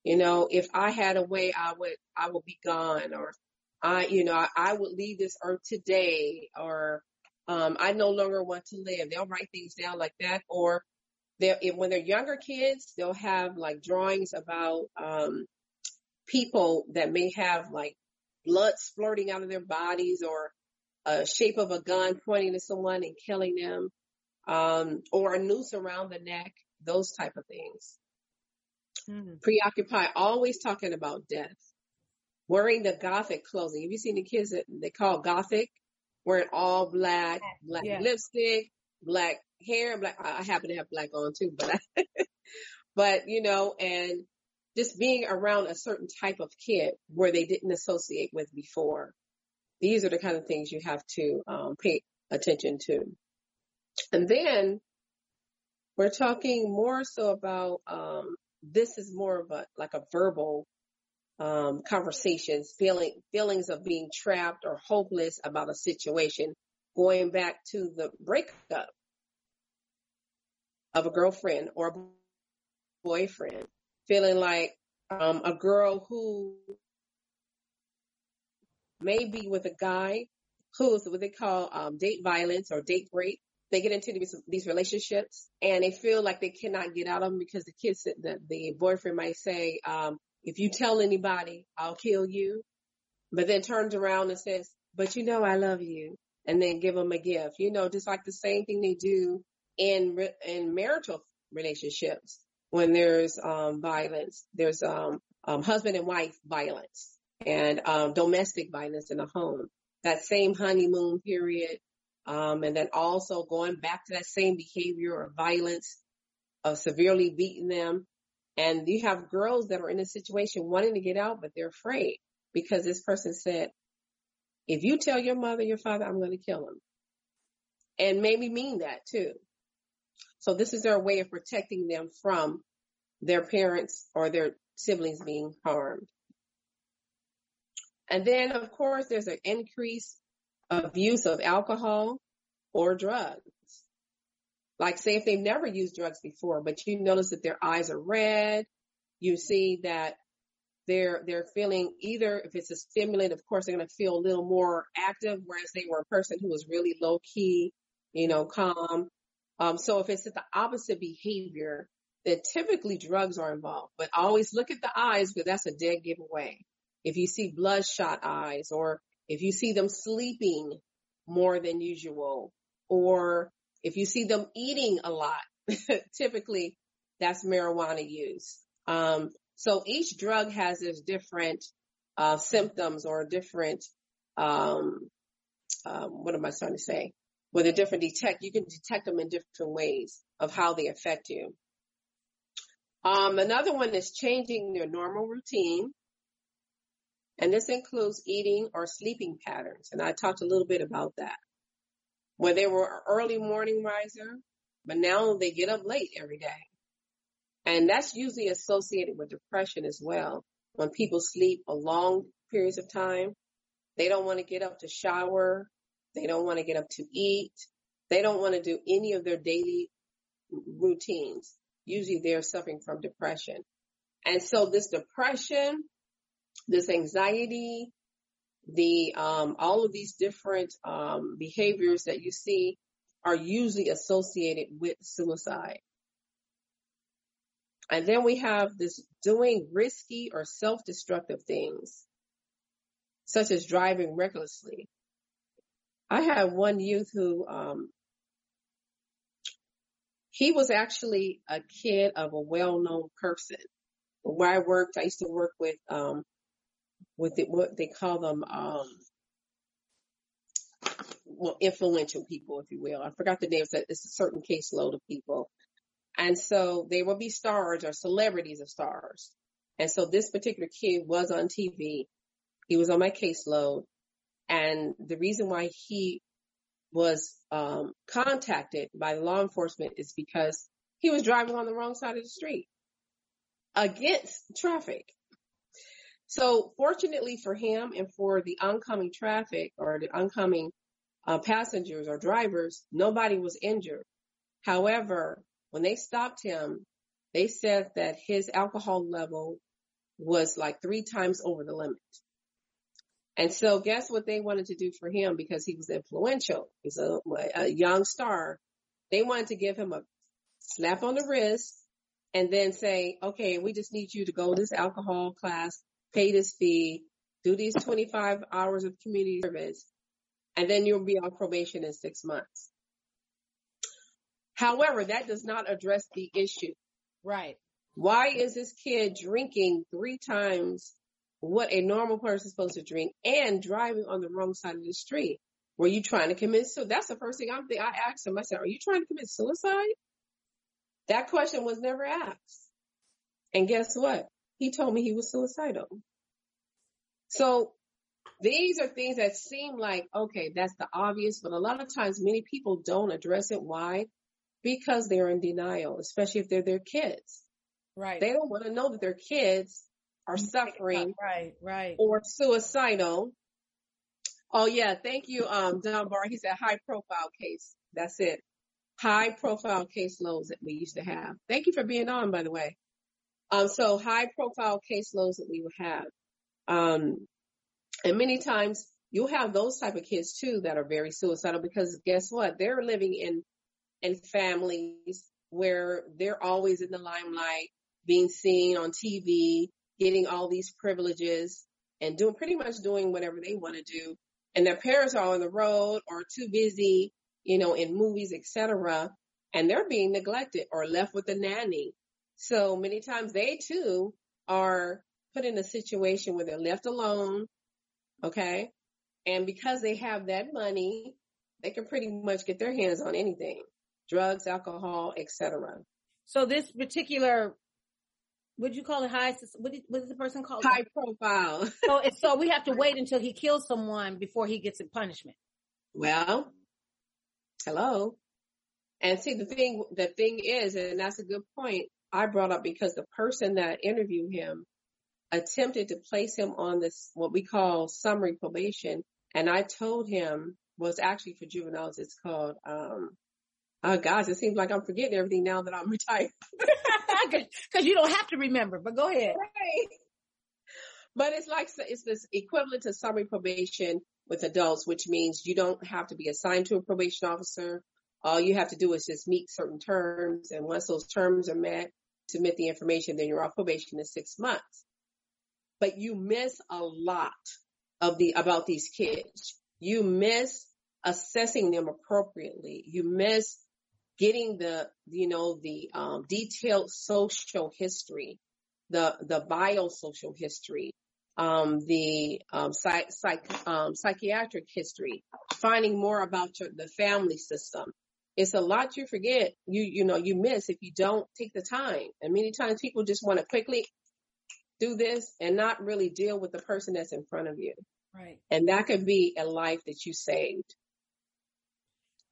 S4: You know, if I had a way, I would, I would be gone or I, you know, I, I would leave this earth today or, um, I no longer want to live. They'll write things down like that or they when they're younger kids, they'll have like drawings about, um, people that may have like blood splurting out of their bodies or a shape of a gun pointing to someone and killing them, um, or a noose around the neck, those type of things. Mm-hmm. Preoccupied, always talking about death. Wearing the gothic clothing. Have you seen the kids that they call gothic? Wearing all black, black yeah. lipstick, black hair, black, I happen to have black on too, but, I, <laughs> but you know, and just being around a certain type of kid where they didn't associate with before. These are the kind of things you have to um, pay attention to. And then we're talking more so about um, this is more of a like a verbal um, conversations, feeling feelings of being trapped or hopeless about a situation, going back to the breakup of a girlfriend or a boyfriend feeling like um, a girl who may be with a guy who's what they call um, date violence or date rape. They get into these, these relationships and they feel like they cannot get out of them because the kids, the, the boyfriend might say, um, if you tell anybody, I'll kill you. But then turns around and says, but you know, I love you. And then give them a gift, you know, just like the same thing they do in, in marital relationships when there's um, violence. There's um, um, husband and wife violence and um, domestic violence in the home. That same honeymoon period, um, and then also going back to that same behavior of violence of severely beating them. And you have girls that are in a situation wanting to get out, but they're afraid because this person said, if you tell your mother, your father, I'm going to kill him. And maybe mean that too. So this is their way of protecting them from their parents or their siblings being harmed. And then of course there's an increase of use of alcohol or drugs. Like say if they've never used drugs before, but you notice that their eyes are red, you see that they're they're feeling either if it's a stimulant, of course they're gonna feel a little more active, whereas they were a person who was really low key, you know, calm. Um, so if it's the opposite behavior, then typically drugs are involved. But always look at the eyes because that's a dead giveaway. If you see bloodshot eyes or if you see them sleeping more than usual or if you see them eating a lot, <laughs> typically that's marijuana use. Um, so each drug has its different uh, symptoms or different, um, um, what am I trying to say? With a different detect, you can detect them in different ways of how they affect you. Um, another one is changing your normal routine. And this includes eating or sleeping patterns. And I talked a little bit about that. Where they were an early morning riser, but now they get up late every day. And that's usually associated with depression as well. When people sleep a long periods of time, they don't want to get up to shower. They don't want to get up to eat. They don't want to do any of their daily routines. Usually they're suffering from depression. And so this depression, this anxiety, the, um, all of these different, um, behaviors that you see are usually associated with suicide. And then we have this doing risky or self-destructive things, such as driving recklessly, I had one youth who, um, he was actually a kid of a well-known person. Where I worked, I used to work with, um, with the, what they call them, um, well, influential people, if you will. I forgot the names. It's a certain caseload of people. And so they will be stars or celebrities of stars. And so this particular kid was on TV. He was on my caseload. And the reason why he was um, contacted by law enforcement is because he was driving on the wrong side of the street against traffic. So fortunately for him and for the oncoming traffic or the oncoming uh, passengers or drivers, nobody was injured. However, when they stopped him, they said that his alcohol level was like three times over the limit. And so guess what they wanted to do for him because he was influential. He's a, a young star. They wanted to give him a slap on the wrist and then say, okay, we just need you to go this alcohol class, pay this fee, do these 25 hours of community service, and then you'll be on probation in six months. However, that does not address the issue.
S2: Right.
S4: Why is this kid drinking three times what a normal person is supposed to drink and driving on the wrong side of the street? Were you trying to commit suicide? That's the first thing I'm thinking. I asked him, I said, are you trying to commit suicide? That question was never asked. And guess what? He told me he was suicidal. So these are things that seem like, okay, that's the obvious, but a lot of times many people don't address it. Why? Because they're in denial, especially if they're their kids.
S2: Right.
S4: They don't want to know that their kids are suffering.
S2: Right, right.
S4: Or suicidal. Oh yeah, thank you, um, Don Barr. He said high profile case. That's it. High profile case loads that we used to have. Thank you for being on, by the way. Um, so high profile case loads that we would have. Um, and many times you'll have those type of kids too that are very suicidal because guess what? They're living in, in families where they're always in the limelight, being seen on TV, getting all these privileges and doing pretty much doing whatever they want to do. And their parents are on the road or too busy, you know, in movies, etc. And they're being neglected or left with a nanny. So many times they too are put in a situation where they're left alone. Okay. And because they have that money, they can pretty much get their hands on anything, drugs, alcohol, etc.
S2: So this particular, would you call it high? What did, what is the person called?
S4: High profile. <laughs>
S2: so so we have to wait until he kills someone before he gets a punishment.
S4: Well, hello. And see, the thing, the thing is, and that's a good point I brought up because the person that interviewed him attempted to place him on this, what we call summary probation. And I told him was actually for juveniles. It's called, um, oh gosh, it seems like I'm forgetting everything now that I'm <laughs> retired. <laughs>
S2: Cause you don't have to remember, but go ahead.
S4: Right. But it's like, it's this equivalent to summary probation with adults, which means you don't have to be assigned to a probation officer. All you have to do is just meet certain terms. And once those terms are met, submit the information, then you're off probation in six months. But you miss a lot of the, about these kids. You miss assessing them appropriately. You miss getting the, you know, the, um, detailed social history, the, the biosocial history, um, the, um, psych, psych, um, psychiatric history, finding more about your, the family system. It's a lot you forget, you, you know, you miss if you don't take the time. And many times people just want to quickly do this and not really deal with the person that's in front of you.
S2: Right.
S4: And that could be a life that you saved.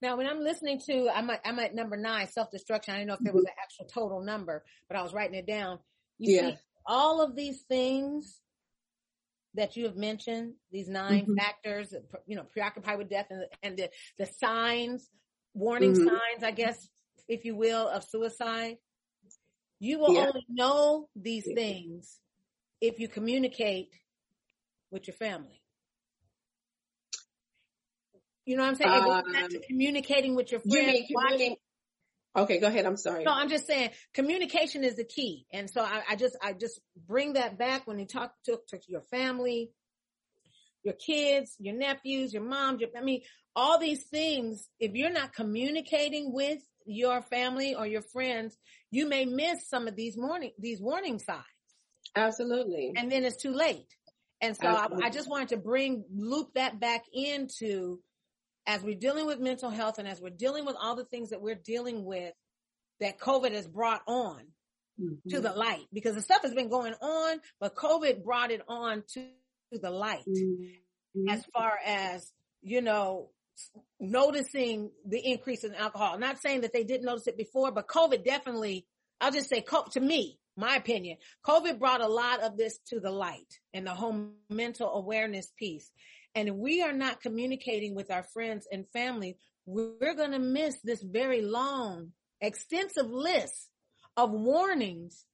S2: Now, when I'm listening to, I'm at, I'm at number nine, self-destruction. I didn't know if there was an actual total number, but I was writing it down. You
S4: Yeah.
S2: see all of these things that you have mentioned, these 9
S4: Mhm.
S2: factors, you know, preoccupied with death and, and the, the signs, warning
S4: Mhm.
S2: signs, I guess, if you will, of suicide. You will
S4: Yeah.
S2: only know these things if you communicate with your family. You know what I'm saying? it goes back to
S4: Um,
S2: communicating with your
S4: You
S2: friends.
S4: mean
S2: watching-
S4: Okay, go ahead. I'm sorry.
S2: no, I'm just saying communication is the key. And so I, I just, I just bring that back when you talk to, to your family, your kids, your nephews, your mom, your, I mean, all these things, if you're not communicating with your family or your friends, you may miss some of these morning, these warning signs.
S4: Absolutely.
S2: And then it's too late. And so I, I, just wanted to bring, loop that back into as we're dealing with mental health and as we're dealing with all the things that we're dealing with that COVID has brought on mm-hmm. to the light because the stuff has been going on, but COVID brought it on to, the light mm-hmm. as far as, you know, noticing the increase in alcohol. Not saying that they didn't notice it before, but COVID definitely, I'll just say to me, my opinion, COVID brought a lot of this to the light and the whole mental awareness piece. And if we are not communicating with our friends and family, we're going to miss this very long, extensive list of warnings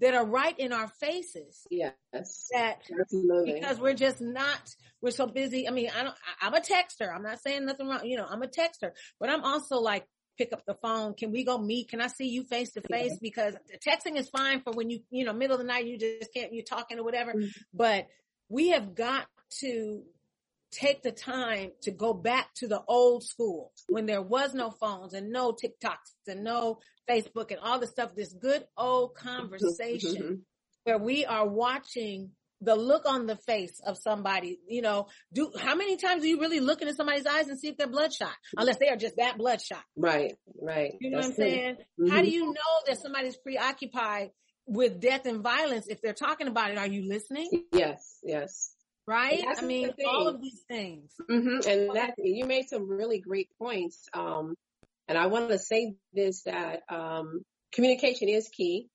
S2: that are right in our faces.
S4: Yes.
S2: That absolutely. because we're just not, we're so busy. I mean, I don't, I, I'm a texter. I'm not saying nothing wrong. You know, I'm a texter, but I'm also like, pick up the phone. Can we go meet? Can I see you face to face? Because texting is fine for when you, you know, middle of the night, you just can't, you're talking or whatever, mm-hmm. but we have got to take the time to go back to the old school when there was no phones and no TikToks and no Facebook and all the stuff, this good old conversation mm-hmm. where we are watching the look on the face of somebody, you know, do how many times are you really looking at somebody's eyes and see if they're bloodshot? Unless they are just that bloodshot.
S4: Right, right.
S2: You know That's what I'm saying? Mm-hmm. How do you know that somebody's preoccupied with death and violence if they're talking about it? Are you listening?
S4: Yes, yes.
S2: Right? I mean, all of these things.
S4: Mm-hmm. And that you made some really great points. Um, and I want to say this that um, communication is key.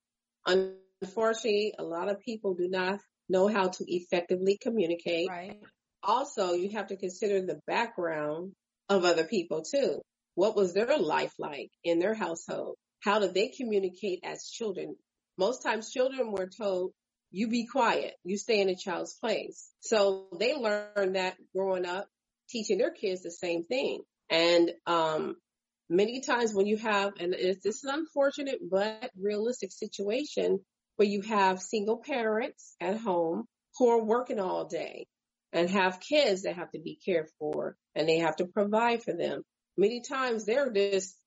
S4: Unfortunately, a lot of people do not know how to effectively communicate.
S2: Right.
S4: Also, you have to consider the background of other people too. What was their life like in their household? How did they communicate as children? Most times children were told, you be quiet, you stay in a child's place. So they learn that growing up, teaching their kids the same thing. And, um, many times when you have, and it's, this is an unfortunate but realistic situation where you have single parents at home who are working all day and have kids that have to be cared for and they have to provide for them. Many times they're just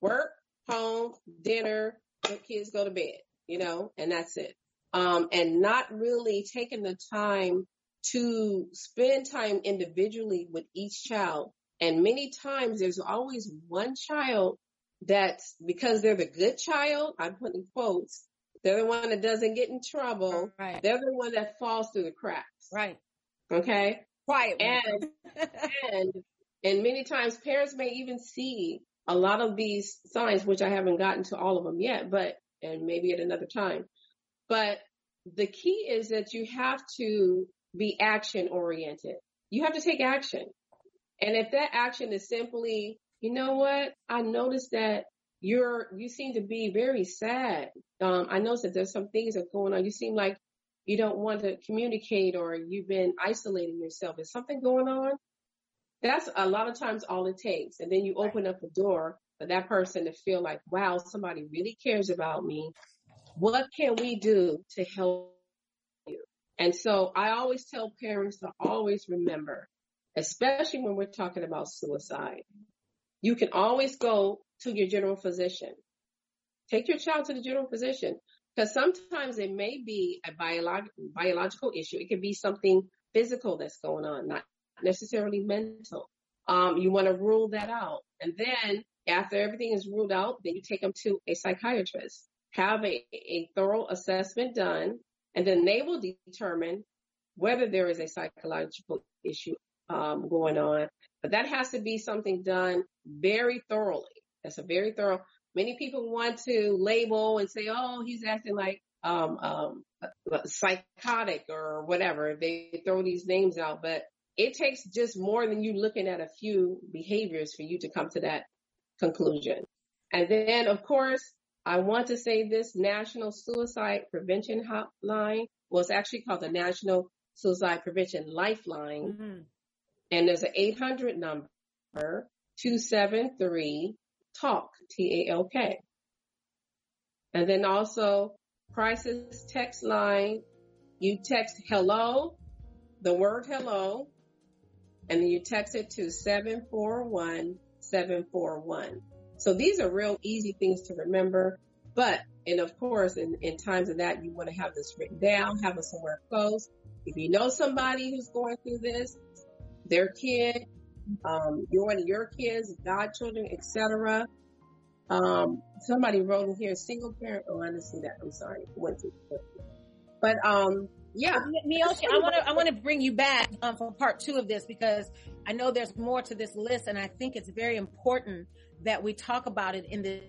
S4: work, home, dinner, the kids go to bed, you know, and that's it. Um, and not really taking the time to spend time individually with each child and many times there's always one child that's because they're the good child, I'm putting quotes, they're the one that doesn't get in trouble.
S2: Right.
S4: They're the one that falls through the cracks.
S2: Right.
S4: Okay.
S2: Quiet.
S4: And, and, and many times parents may even see a lot of these signs, which I haven't gotten to all of them yet, but, and maybe at another time. But the key is that you have to be action oriented. You have to take action. And if that action is simply, you know what, I noticed that you're, you seem to be very sad. Um, I noticed that there's some things that are going on. You seem like you don't want to communicate or you've been isolating yourself. Is something going on? That's a lot of times all it takes. And then you open up the door for that person to feel like, wow, somebody really cares about me. What can we do to help you? And so I always tell parents to always remember especially when we're talking about suicide. You can always go to your general physician. Take your child to the general physician because sometimes it may be a biolog- biological issue. It could be something physical that's going on, not necessarily mental. Um, you want to rule that out. And then after everything is ruled out, then you take them to a psychiatrist, have a, a thorough assessment done, and then they will determine whether there is a psychological issue um, going on. But that has to be something done very thoroughly. That's a very thorough. Many people want to label and say, "Oh, he's acting like um, um, psychotic or whatever." They throw these names out, but it takes just more than you looking at a few behaviors for you to come to that conclusion. And then, of course, I want to say this National Suicide Prevention Hotline was actually called the National Suicide Prevention Lifeline. Mm-hmm. And there's an 800 number, 273 TALK, T-A-L-K. And then also crisis text line. You text hello, the word hello and then you text it to 741 741. So these are real easy things to remember. But, and of course, in, in times of that, you want to have this written down, have it somewhere close. If you know somebody who's going through this, their kid, um, your of your kids, godchildren, etc. Um, somebody wrote in here, single parent. Oh, I didn't see that. I'm sorry. Went to, but um, yeah.
S2: Mioshi, I want to I want to bring you back um, for part two of this because I know there's more to this list, and I think it's very important that we talk about it in this,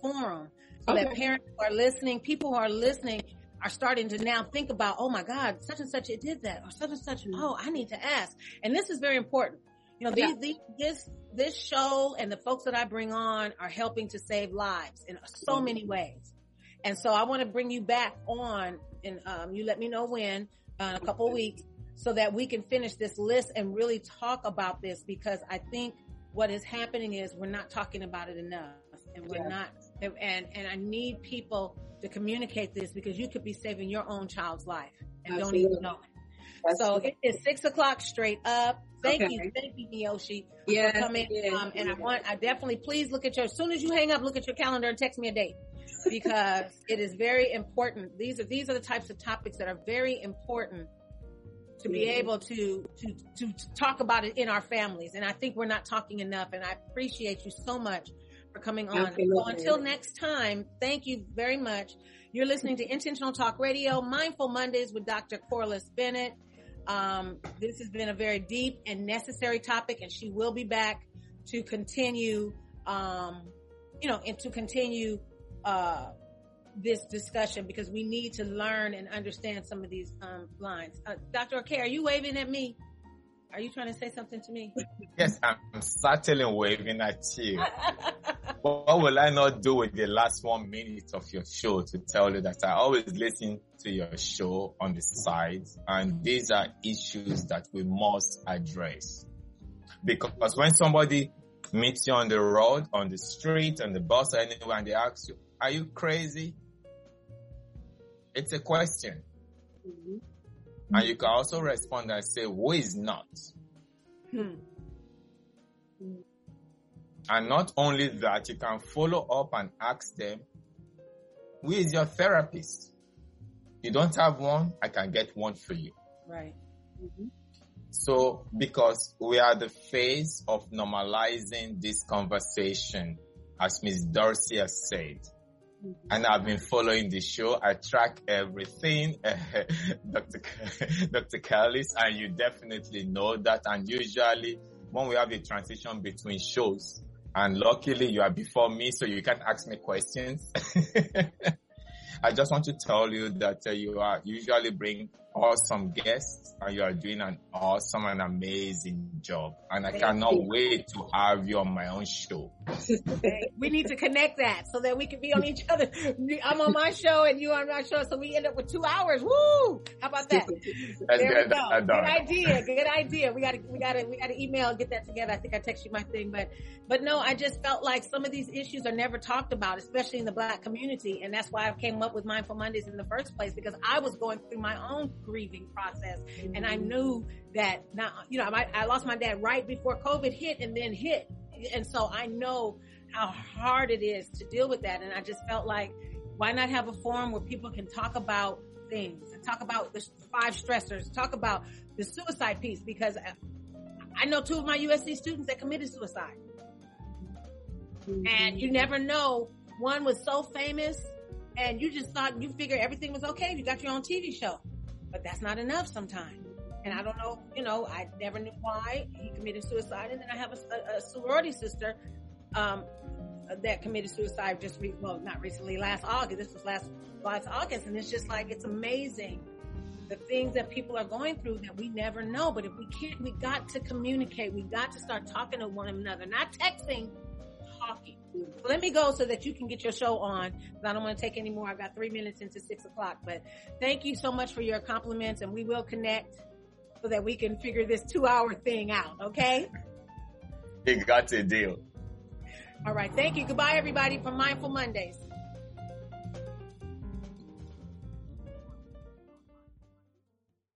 S2: forum so okay. that parents who are listening, people who are listening, are starting to now think about, oh my God, such and such it did that, or such and such. Mm-hmm. Oh, I need to ask, and this is very important. You know, yeah. these, this this show and the folks that I bring on are helping to save lives in so mm-hmm. many ways. And so I want to bring you back on and um, you let me know when uh, in a couple weeks so that we can finish this list and really talk about this because I think what is happening is we're not talking about it enough and we're yeah. not and and I need people to communicate this because you could be saving your own child's life and Absolutely. don't even know it. That's so it is six o'clock straight up. Thank okay. you, thank you, Mioshi, yeah, for coming. Yeah, um, and yeah. I want, I definitely please look at your. As soon as you hang up, look at your calendar and text me a date because it is very important. These are these are the types of topics that are very important to be able to, to to talk about it in our families. And I think we're not talking enough. And I appreciate you so much for coming on. So until next time, thank you very much. You're listening to Intentional Talk Radio, Mindful Mondays with Dr. Corliss Bennett. Um, this has been a very deep and necessary topic, and she will be back to continue, um, you know, and to continue uh, this discussion because we need to learn and understand some of these um, lines. Uh, Dr. Okay, are you waving at me? Are you trying to say something to me? <laughs>
S5: Yes, I'm certainly waving at you. <laughs> what will I not do with the last one minute of your show to tell you that I always listen to your show on the side and these are issues that we must address. Because when somebody meets you on the road, on the street, on the bus or anywhere and they ask you, are you crazy? It's a question. Mm-hmm. And you can also respond and say, who is not? Hmm. And not only that, you can follow up and ask them, who is your therapist? You don't have one, I can get one for you.
S2: Right. Mm-hmm.
S5: So, because we are the phase of normalizing this conversation, as Ms. Dorsey has said, and I've been following the show. I track everything, Dr. Dr. Callis, and you definitely know that. And usually when we have a transition between shows, and luckily you are before me, so you can ask me questions. <laughs> I just want to tell you that uh, you are usually bring awesome guests and you are doing an awesome and amazing job. And I Thank cannot you. wait to have you on my own show.
S2: we need to connect that so that we can be on each other. I'm on my show and you are on my show. So we end up with two hours. Woo! How about that? Let's there we go. Good idea. Good idea. We gotta, we gotta, we gotta email get that together. I think I text you my thing, but, but no, I just felt like some of these issues are never talked about, especially in the black community. And that's why I came up with Mindful Mondays in the first place because I was going through my own grieving process. Mm-hmm. And I knew that now, you know, I, I lost my dad right before COVID hit and then hit. And so I know how hard it is to deal with that. And I just felt like, why not have a forum where people can talk about things and talk about the five stressors, talk about the suicide piece because I know two of my USC students that committed suicide. Mm-hmm. And you never know. One was so famous and you just thought you figured everything was okay. You got your own TV show but that's not enough sometimes. And I don't know, you know, I never knew why he committed suicide. And then I have a, a, sorority sister, um, that committed suicide just, re- well, not recently, last August. This was last, last August. And it's just like, it's amazing the things that people are going through that we never know. But if we can't, we got to communicate. We got to start talking to one another, not texting, So let me go so that you can get your show on. I don't want to take any more. I've got three minutes into six o'clock, but thank you so much for your compliments and we will connect so that we can figure this two hour thing out. Okay.
S5: You got a deal.
S2: All right. Thank you. Goodbye everybody from Mindful Mondays.